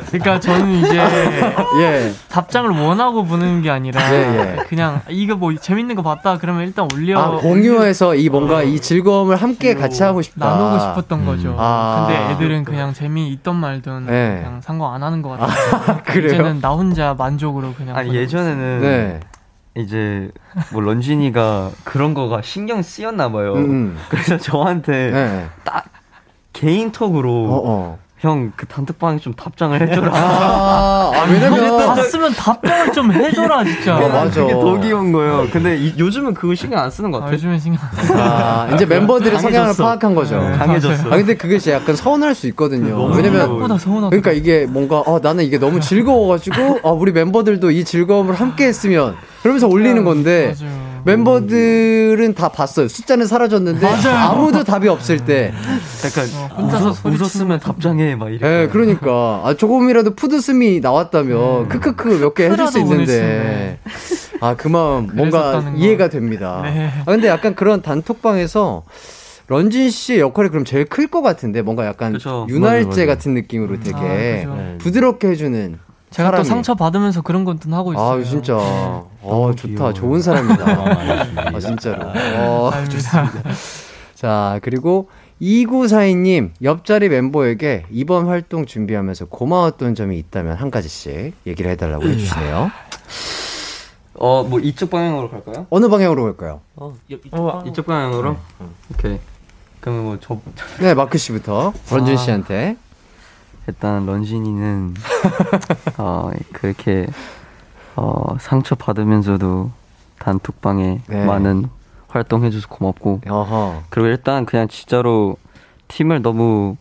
그러니까 저는 이제 (laughs) 예. 답장을 원하고 보는 게 아니라 예, 예. 그냥 이거 뭐 재밌는 거 봤다 그러면 일단 올려 아, 공유해서 이 뭔가 어. 이 즐거움을 함께 같이 하고 싶다. 나누고 싶었던 음. 거죠. 아. 근데 애들은 그냥 재미 있던 말든 네. 그냥 상관 안 하는 것 같아요. 아, (laughs) 그래요? 이제는 나 혼자 만족으로 그냥. 아니 예전에는 네. 이제 뭐 런쥔이가 그런 거가 신경 쓰였나 봐요. 음. 음. 그래서 저한테 네. 딱 개인 톡으로 어, 어. 형 그 단톡방에 좀 답장을 해줘라. 아, 아 왜냐면 봤으면 답장을 좀 해줘라 진짜. 아, 맞아. 그게 더 귀여운 거예요. 근데 이, 요즘은 그거 신경 안 쓰는 것 같아요. 아, 요즘은 신경 안 써. 아, 이제 멤버들의 성향을 파악한 거죠. 네, 강해졌어. 아 근데 그게 진짜 약간 서운할 수 있거든요. 왜냐면 그러니까 이게 뭔가 어, 나는 이게 너무 즐거워가지고 어, 우리 멤버들도 이 즐거움을 함께 했으면 그러면서 올리는 건데 맞아요. 멤버들은 다 봤어요. 숫자는 사라졌는데 맞아요. 아무도 답이 없을 때 약간 어, 혼자서 웃었으면 답장해 막 이렇게. 네, 그러니까 아, 조금이라도 푸드슴이 나왔다면 음. 크크크 몇 개 해줄 수 있는데 아그 마음 뭔가 이해가 됩니다. 네. 아 근데 약간 그런 단톡방에서 런쥔 씨의 역할이 그럼 제일 클 것 같은데 뭔가 약간 그쵸. 윤활제 맞아, 맞아. 같은 느낌으로 되게 아, 부드럽게 해주는 제가 사람이. 또 상처 받으면서 그런 건좀 하고 있어요. 아 진짜. 네. 어, 좋다. 귀여워요. 좋은 사람이다. 아, 진짜로. 어, 좋습니다. 자, 그리고 2942님, 옆자리 멤버에게 이번 활동 준비하면서 고마웠던 점이 있다면 한 가지씩 얘기를 해달라고 음. 해주시네요. 어, 뭐 이쪽 방향으로 갈까요? 어느 방향으로 갈까요? 어, 이쪽, 어, 방향... 이쪽 방향 으로? 네. 오케이. 그러면 뭐 저. 네, 마크 씨부터 아, 씨한테. 일단 런쥔이는 (laughs) 어 그렇게 어 상처 받으면서도 단톡방에 네. 많은 활동해줘서 고맙고. 어허. 그리고 일단 그냥 진짜로 팀을 너무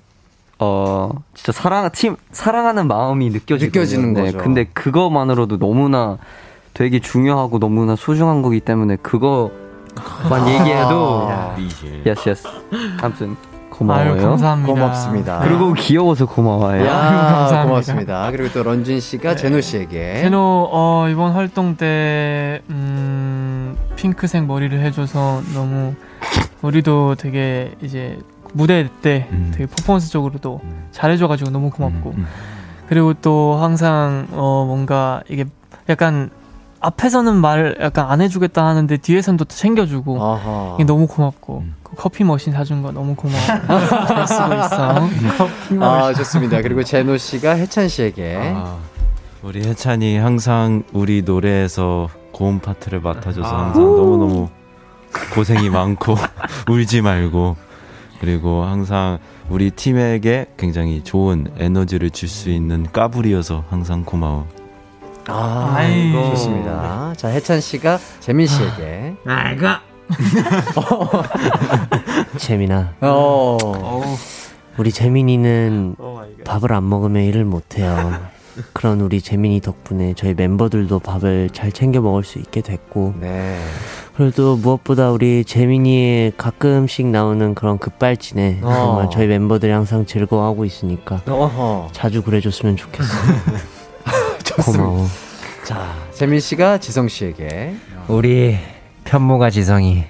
어 진짜 사랑 팀 사랑하는 마음이 느껴지거든요. 느껴지는 네, 거죠. 근데 그거만으로도 너무나 되게 중요하고 너무나 소중한 거기 때문에 그거만 아. (laughs) 얘기해도 yes yes. 아무튼 고마워요. 아유, 감사합니다. 고맙습니다. 그리고 귀여워서 고마워요. 야, 아유, 감사합니다. 고맙습니다. 그리고 또 런쥔 씨가 네. 제노 씨에게 제노 어, 이번 활동 때 음, 핑크색 머리를 해줘서 너무 우리도 되게 이제 무대 때 음. 되게 퍼포먼스적으로도 음. 잘해줘가지고 너무 고맙고 음, 음. 그리고 또 항상 어 뭔가 이게 약간 앞에서는 말 약간 안 해주겠다 하는데 뒤에서는 또 챙겨주고 너무 고맙고 음. 그 커피 머신 사준 거 너무 고마워. 잘 쓰고 있어. 아 좋습니다. 그리고 제노 씨가 해찬 씨에게 아, 우리 해찬이 항상 우리 노래에서 고음 파트를 맡아줘서 아. 항상 너무 너무 고생이 많고 (laughs) 울지 말고 그리고 항상 우리 팀에게 굉장히 좋은 에너지를 줄 수 있는 까불이어서 항상 고마워. 아, 아이고. 좋습니다. 자, 해찬 씨가 재민 씨에게. 아이고. (laughs) 재민아. 어. 우리 재민이는 밥을 안 먹으면 일을 못 해요. 그런 우리 재민이 덕분에 저희 멤버들도 밥을 잘 챙겨 먹을 수 있게 됐고. 네. 그래도 무엇보다 우리 재민이의 가끔씩 나오는 그런 급발진에 어. 정말 저희 멤버들이 항상 즐거워하고 있으니까 어허. 자주 그래줬으면 좋겠어. (laughs) 고마워. 자, 재민 씨가 지성 씨에게 우리 편모가 지성이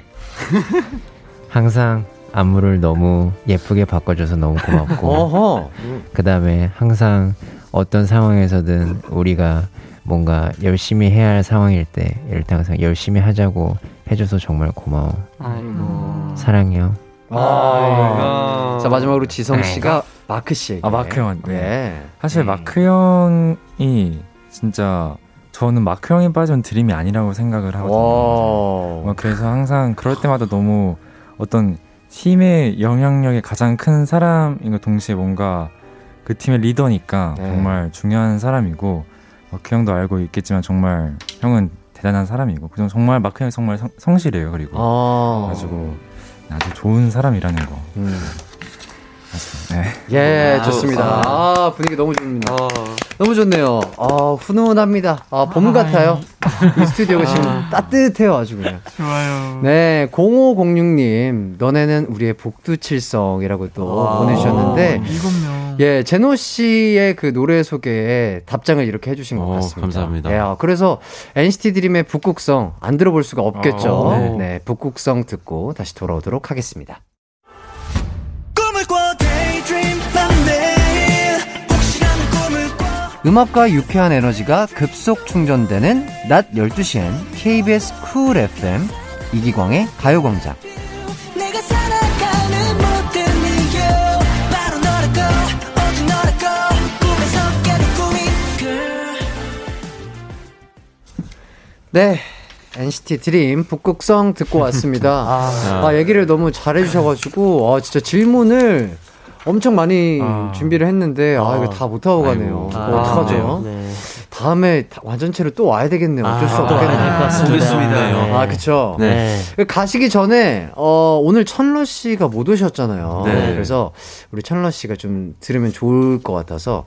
항상 안무를 너무 예쁘게 바꿔줘서 너무 고맙고 그 다음에 항상 어떤 상황에서든 우리가 뭔가 열심히 해야 할 상황일 때 일단 항상 열심히 하자고 해줘서 정말 고마워. 아이고. 사랑해요. 아, 자 마지막으로 지성 씨가 마크 씨에게. 아 마크 형. 네. 네. 사실 음. 마크 형이 진짜 저는 마크 형이 빠진 드림이 아니라고 생각을 하거든요. 그래서 항상 그럴 때마다 너무 어떤 팀의 영향력이 가장 큰 사람인 것 동시에 뭔가 그 팀의 리더니까 네. 정말 중요한 사람이고 마크 형도 알고 있겠지만 정말 형은 대단한 사람이고 그냥 정말 마크 형이 정말 성, 성실해요 그리고 아~ 가지고 아주 좋은 사람이라는 거. 음. 네. 예, 좋습니다. 아, 분위기 너무 좋습니다. 아. 너무 좋네요. 아, 훈훈합니다. 아, 봄 아, 같아요. (laughs) 이 스튜디오가 지금 아. 따뜻해요, 아주 그냥. 좋아요. 네, 0506님, 너네는 우리의 복두칠성이라고 또 아. 보내주셨는데. 일곱 명. 예, 제노 씨의 그 노래 소개에 답장을 이렇게 해주신 것 어, 같습니다. 감사합니다. 예, 아, 그래서 NCT 드림의 북극성 안 들어볼 수가 없겠죠. 아, 네. 네, 북극성 듣고 다시 돌아오도록 하겠습니다. 음악과 유쾌한 에너지가 급속 충전되는 낮 12시엔 KBS 쿨 FM 이기광의 가요광장. 네. NCT 드림 북극성 듣고 왔습니다. (laughs) 아, 아, 얘기를 너무 잘해주셔가지고, 아, 진짜 질문을 엄청 많이 아. 준비를 했는데 아, 이거 아. 다 못하고 가네요. 아. 어떡하죠? 네. 다음에 완전체로 또 와야 되겠네요. 어쩔 수 아, 없겠네요. 보겠습니다. 아, 그쵸. 네. 가시기 전에, 어, 오늘 천러 씨가 못 오셨잖아요. 네. 그래서 우리 천러 씨가 좀 들으면 좋을 것 같아서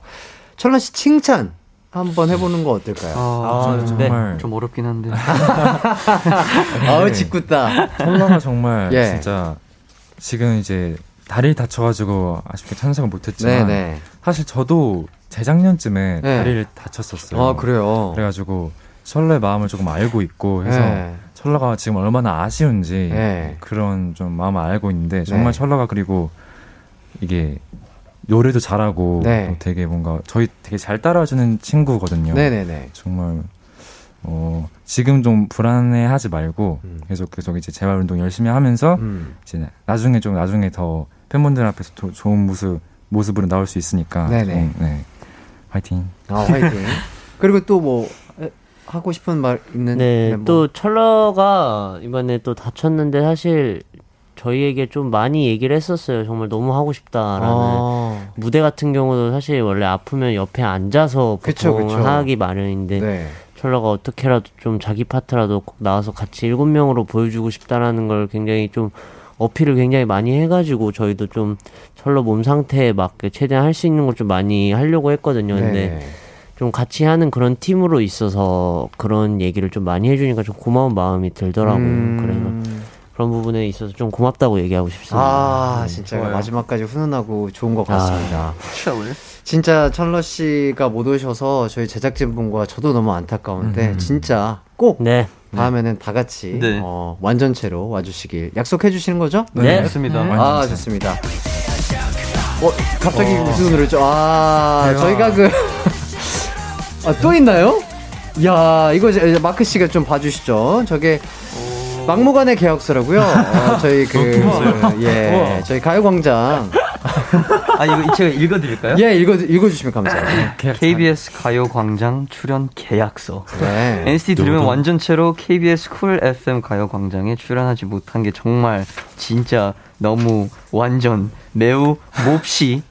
천러 씨 칭찬 한번 해보는 거 어떨까요? 아, 아 정말 좀 어렵긴 한데. (laughs) 아우 짓궂다. 천러가 정말 예. 진짜 지금 이제 다리를 다쳐가지고 아쉽게 참석을 못했지만 네네. 사실 저도 재작년쯤에 네. 다리를 다쳤었어요. 아 그래요. 그래가지고 철러의 마음을 조금 알고 있고 해서 네. 철러가 지금 얼마나 아쉬운지 네. 그런 좀 마음을 알고 있는데 정말 네. 철러가 그리고 이게 노래도 잘하고 네. 되게 뭔가 저희 되게 잘 따라주는 친구거든요. 네네네. 정말 어, 지금 좀 불안해하지 말고 음. 계속 계속 이제 재활 운동 열심히 하면서 음. 이제 나중에 좀 나중에 더 팬분들 앞에서 도, 좋은 모습 모습으로 나올 수 있으니까 네네. 좀, 네. 화이팅. 아 화이팅. (laughs) 그리고 또 뭐 하고 싶은 말 있는 네, 멤버. 또 철러가 이번에 또 다쳤는데 사실 저희에게 좀 많이 얘기를 했었어요. 정말 너무 하고 싶다라는 아. 무대 같은 경우도 사실 원래 아프면 옆에 앉아서 보통 그쵸, 그쵸. 하기 마련인데 네. 철러가 어떻게라도 좀 자기 파트라도 꼭 나와서 같이 일곱 명으로 보여주고 싶다라는 걸 굉장히 좀 어필을 굉장히 많이 해가지고 저희도 좀 철러 몸 상태에 맞게 최대한 할 수 있는 걸 좀 많이 하려고 했거든요. 근데 네. 좀 같이 하는 그런 팀으로 있어서 그런 얘기를 좀 많이 해주니까 좀 고마운 마음이 들더라고요. 음... 그래서 그런 부분에 있어서 좀 고맙다고 얘기하고 싶습니다. 아, 네, 진짜 좋아요. 마지막까지 훈훈하고 좋은 것 같습니다. 아, 진짜 철러 씨가 못 오셔서 저희 제작진분과 저도 너무 안타까운데 음. 진짜 꼭 네. 다음에는 다 같이 네. 어, 완전체로 와주시길 약속해 주시는 거죠? 네, 좋습니다. 네. 아, 좋습니다. 어, 갑자기 어. 무슨 노래죠? 아, 대박. 저희가 그 (laughs) 아, 또 있나요? 야, 이거 이제 마크 씨가 좀 봐주시죠. 저게 막무가내 계약서라고요. 어, 저희 그, 그 예, 저희 가요광장. 아 이거 제가 읽어드릴까요? 예, 읽어 읽어주시면 감사해요. KBS 가요광장 출연 계약서. 네. NCT 드림이 완전체로 KBS 쿨 FM 가요광장에 출연하지 못한 게 정말 진짜 너무 완전 매우 몹시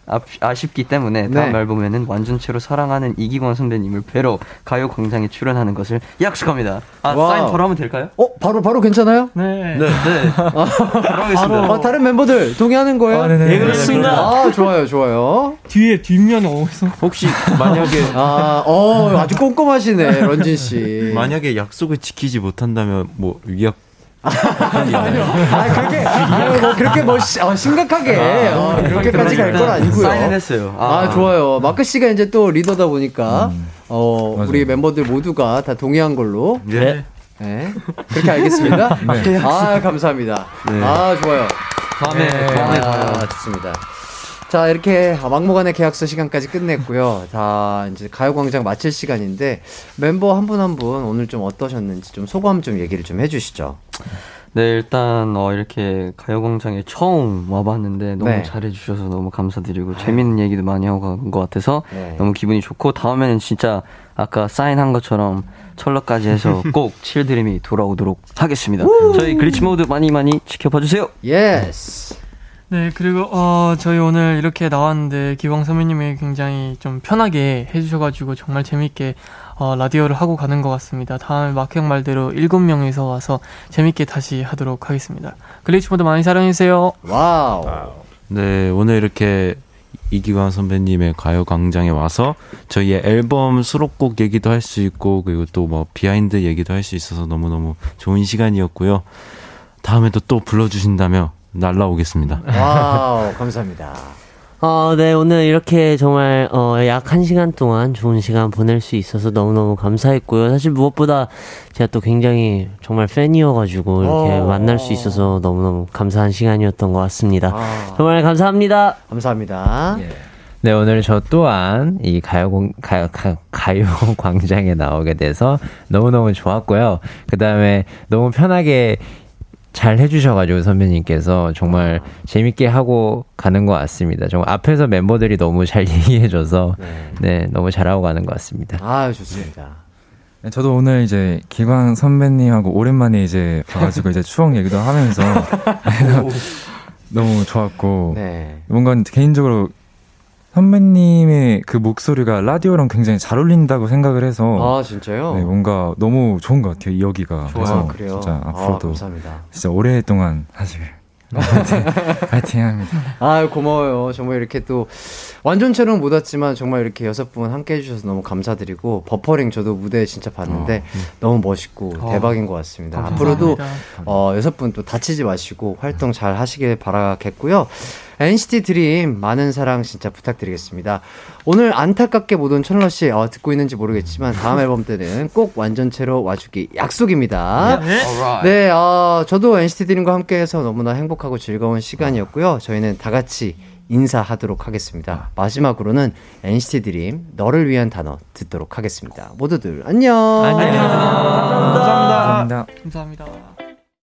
아쉽기 때문에 다음 네. 앨범에는 완전체로 사랑하는 이기광 선배님을 뵈러 가요 광장에 출연하는 것을 약속합니다. 아 wow. 사인 바로 하면 될까요? 어 바로 바로 괜찮아요? 네. 네. 네. (laughs) 아, 바로 하겠습니다. 아, 다른 멤버들 동의하는 거예요? 아, 네네. 네, 그렇습니다. 아 좋아요 좋아요. 뒤에 뒷면 어디서? 혹시 만약에 아 어 아주 꼼꼼하시네 런쥔 씨. 만약에 약속을 지키지 못한다면 뭐 위약 아니요. (laughs) 아, 그렇게, 아유, 뭐, 그렇게 뭐, 시, 어, 심각하게, 아, 어, 그렇게까지 갈 건 아니고요. 사인했어요. 아, 아, 좋아요. 마크 씨가 이제 또 리더다 보니까, 음. 어, 맞아요. 우리 멤버들 모두가 다 동의한 걸로. 네. 네. 그렇게 알겠습니다. 네. 아, 감사합니다. 네. 아, 좋아요. 다음에, 네. 다음에 봐요. 아, 좋습니다. 자, 이렇게 막무가내 계약서 시간까지 끝냈고요. 다 이제 가요광장 마칠 시간인데 멤버 한분 한 분 오늘 좀 어떠셨는지 좀 소감 좀 얘기를 좀 해주시죠. 네, 일단 어 이렇게 가요광장에 처음 와봤는데 너무 네. 잘해주셔서 너무 감사드리고 네. 재밌는 얘기도 많이 하고 간 것 같아서 네. 너무 기분이 좋고 다음에는 진짜 아까 사인한 것처럼 천러까지 해서 (laughs) 꼭 칠드림이 돌아오도록 하겠습니다. 저희 Glitch Mode 많이 많이 지켜봐 주세요. Yes. 네, 그리고 어, 저희 오늘 이렇게 나왔는데 기광 선배님이 굉장히 좀 편하게 해주셔가지고 정말 재밌게 어, 라디오를 하고 가는 것 같습니다. 다음에 마크형 말대로 일곱 명이서 와서 재밌게 다시 하도록 하겠습니다. Glitch Mode 많이 사랑해주세요. Wow. 네, 오늘 이렇게 이기광 선배님의 가요광장에 와서 저희의 앨범 수록곡 얘기도 할 수 있고 그리고 또 뭐 behind 얘기도 할 수 있어서 너무너무 좋은 시간이었고요. 다음에도 또 불러주신다면 날라오겠습니다. Wow, 감사합니다. (laughs) 어, 네, 오늘 이렇게 정말, 어, 약 한 시간 동안 좋은 시간 보낼 수 있어서 너무너무 감사했고요. 사실 무엇보다 제가 또 굉장히 정말 팬이어가지고 이렇게 어, 만날 수 있어서 너무너무 감사한 시간이었던 것 같습니다. 아. 정말 감사합니다. 감사합니다. 예. 네, 오늘 저 또한 이 가요, 가요, 가요 (laughs) 광장에 나오게 돼서 너무너무 좋았고요. 그 다음에 너무 편하게 잘 해주셔가지고 선배님께서 정말 재밌게 하고 가는 것 같습니다. 정말 앞에서 멤버들이 너무 잘 (laughs) 얘기해줘서 네, 네 너무 잘하고 가는 것 같습니다. 아 좋습니다. 네, 저도 오늘 이제 기광 선배님하고 오랜만에 이제 봐가지고 이제 추억 얘기도 하면서 (laughs) (laughs) 너무 좋았고 네. 뭔가 개인적으로 선배님의 그 목소리가 라디오랑 굉장히 잘 어울린다고 생각을 해서 아 진짜요? 네, 뭔가 너무 좋은 것 같아요 여기가 그래서 그래요? 진짜 아, 앞으로도 아, 진짜 오랫동안 사실 (laughs) 파이팅 합니다. 아 고마워요. 정말 이렇게 또 완전체로는 못 왔지만 정말 이렇게 여섯 분 함께 해주셔서 너무 감사드리고 버퍼링 저도 무대 진짜 봤는데 어, 음. 너무 멋있고 어, 대박인 것 같습니다. 앞으로도 어, 여섯 분 또 다치지 마시고 활동 잘 하시길 바라겠고요. NCT 드림 많은 사랑 진짜 부탁드리겠습니다. 오늘 안타깝게 못 온 천러 씨 어, 듣고 있는지 모르겠지만 다음 앨범 때는 꼭 완전체로 와주기 약속입니다. 네, 네 어, 저도 NCT 드림과 함께해서 너무나 행복하고 즐거운 시간이었고요. 저희는 다 같이 인사하도록 하겠습니다. 마지막으로는 NCT 드림 너를 위한 단어 듣도록 하겠습니다. 모두들 안녕. 안녕. 감사합니다. 감사합니다. 감사합니다.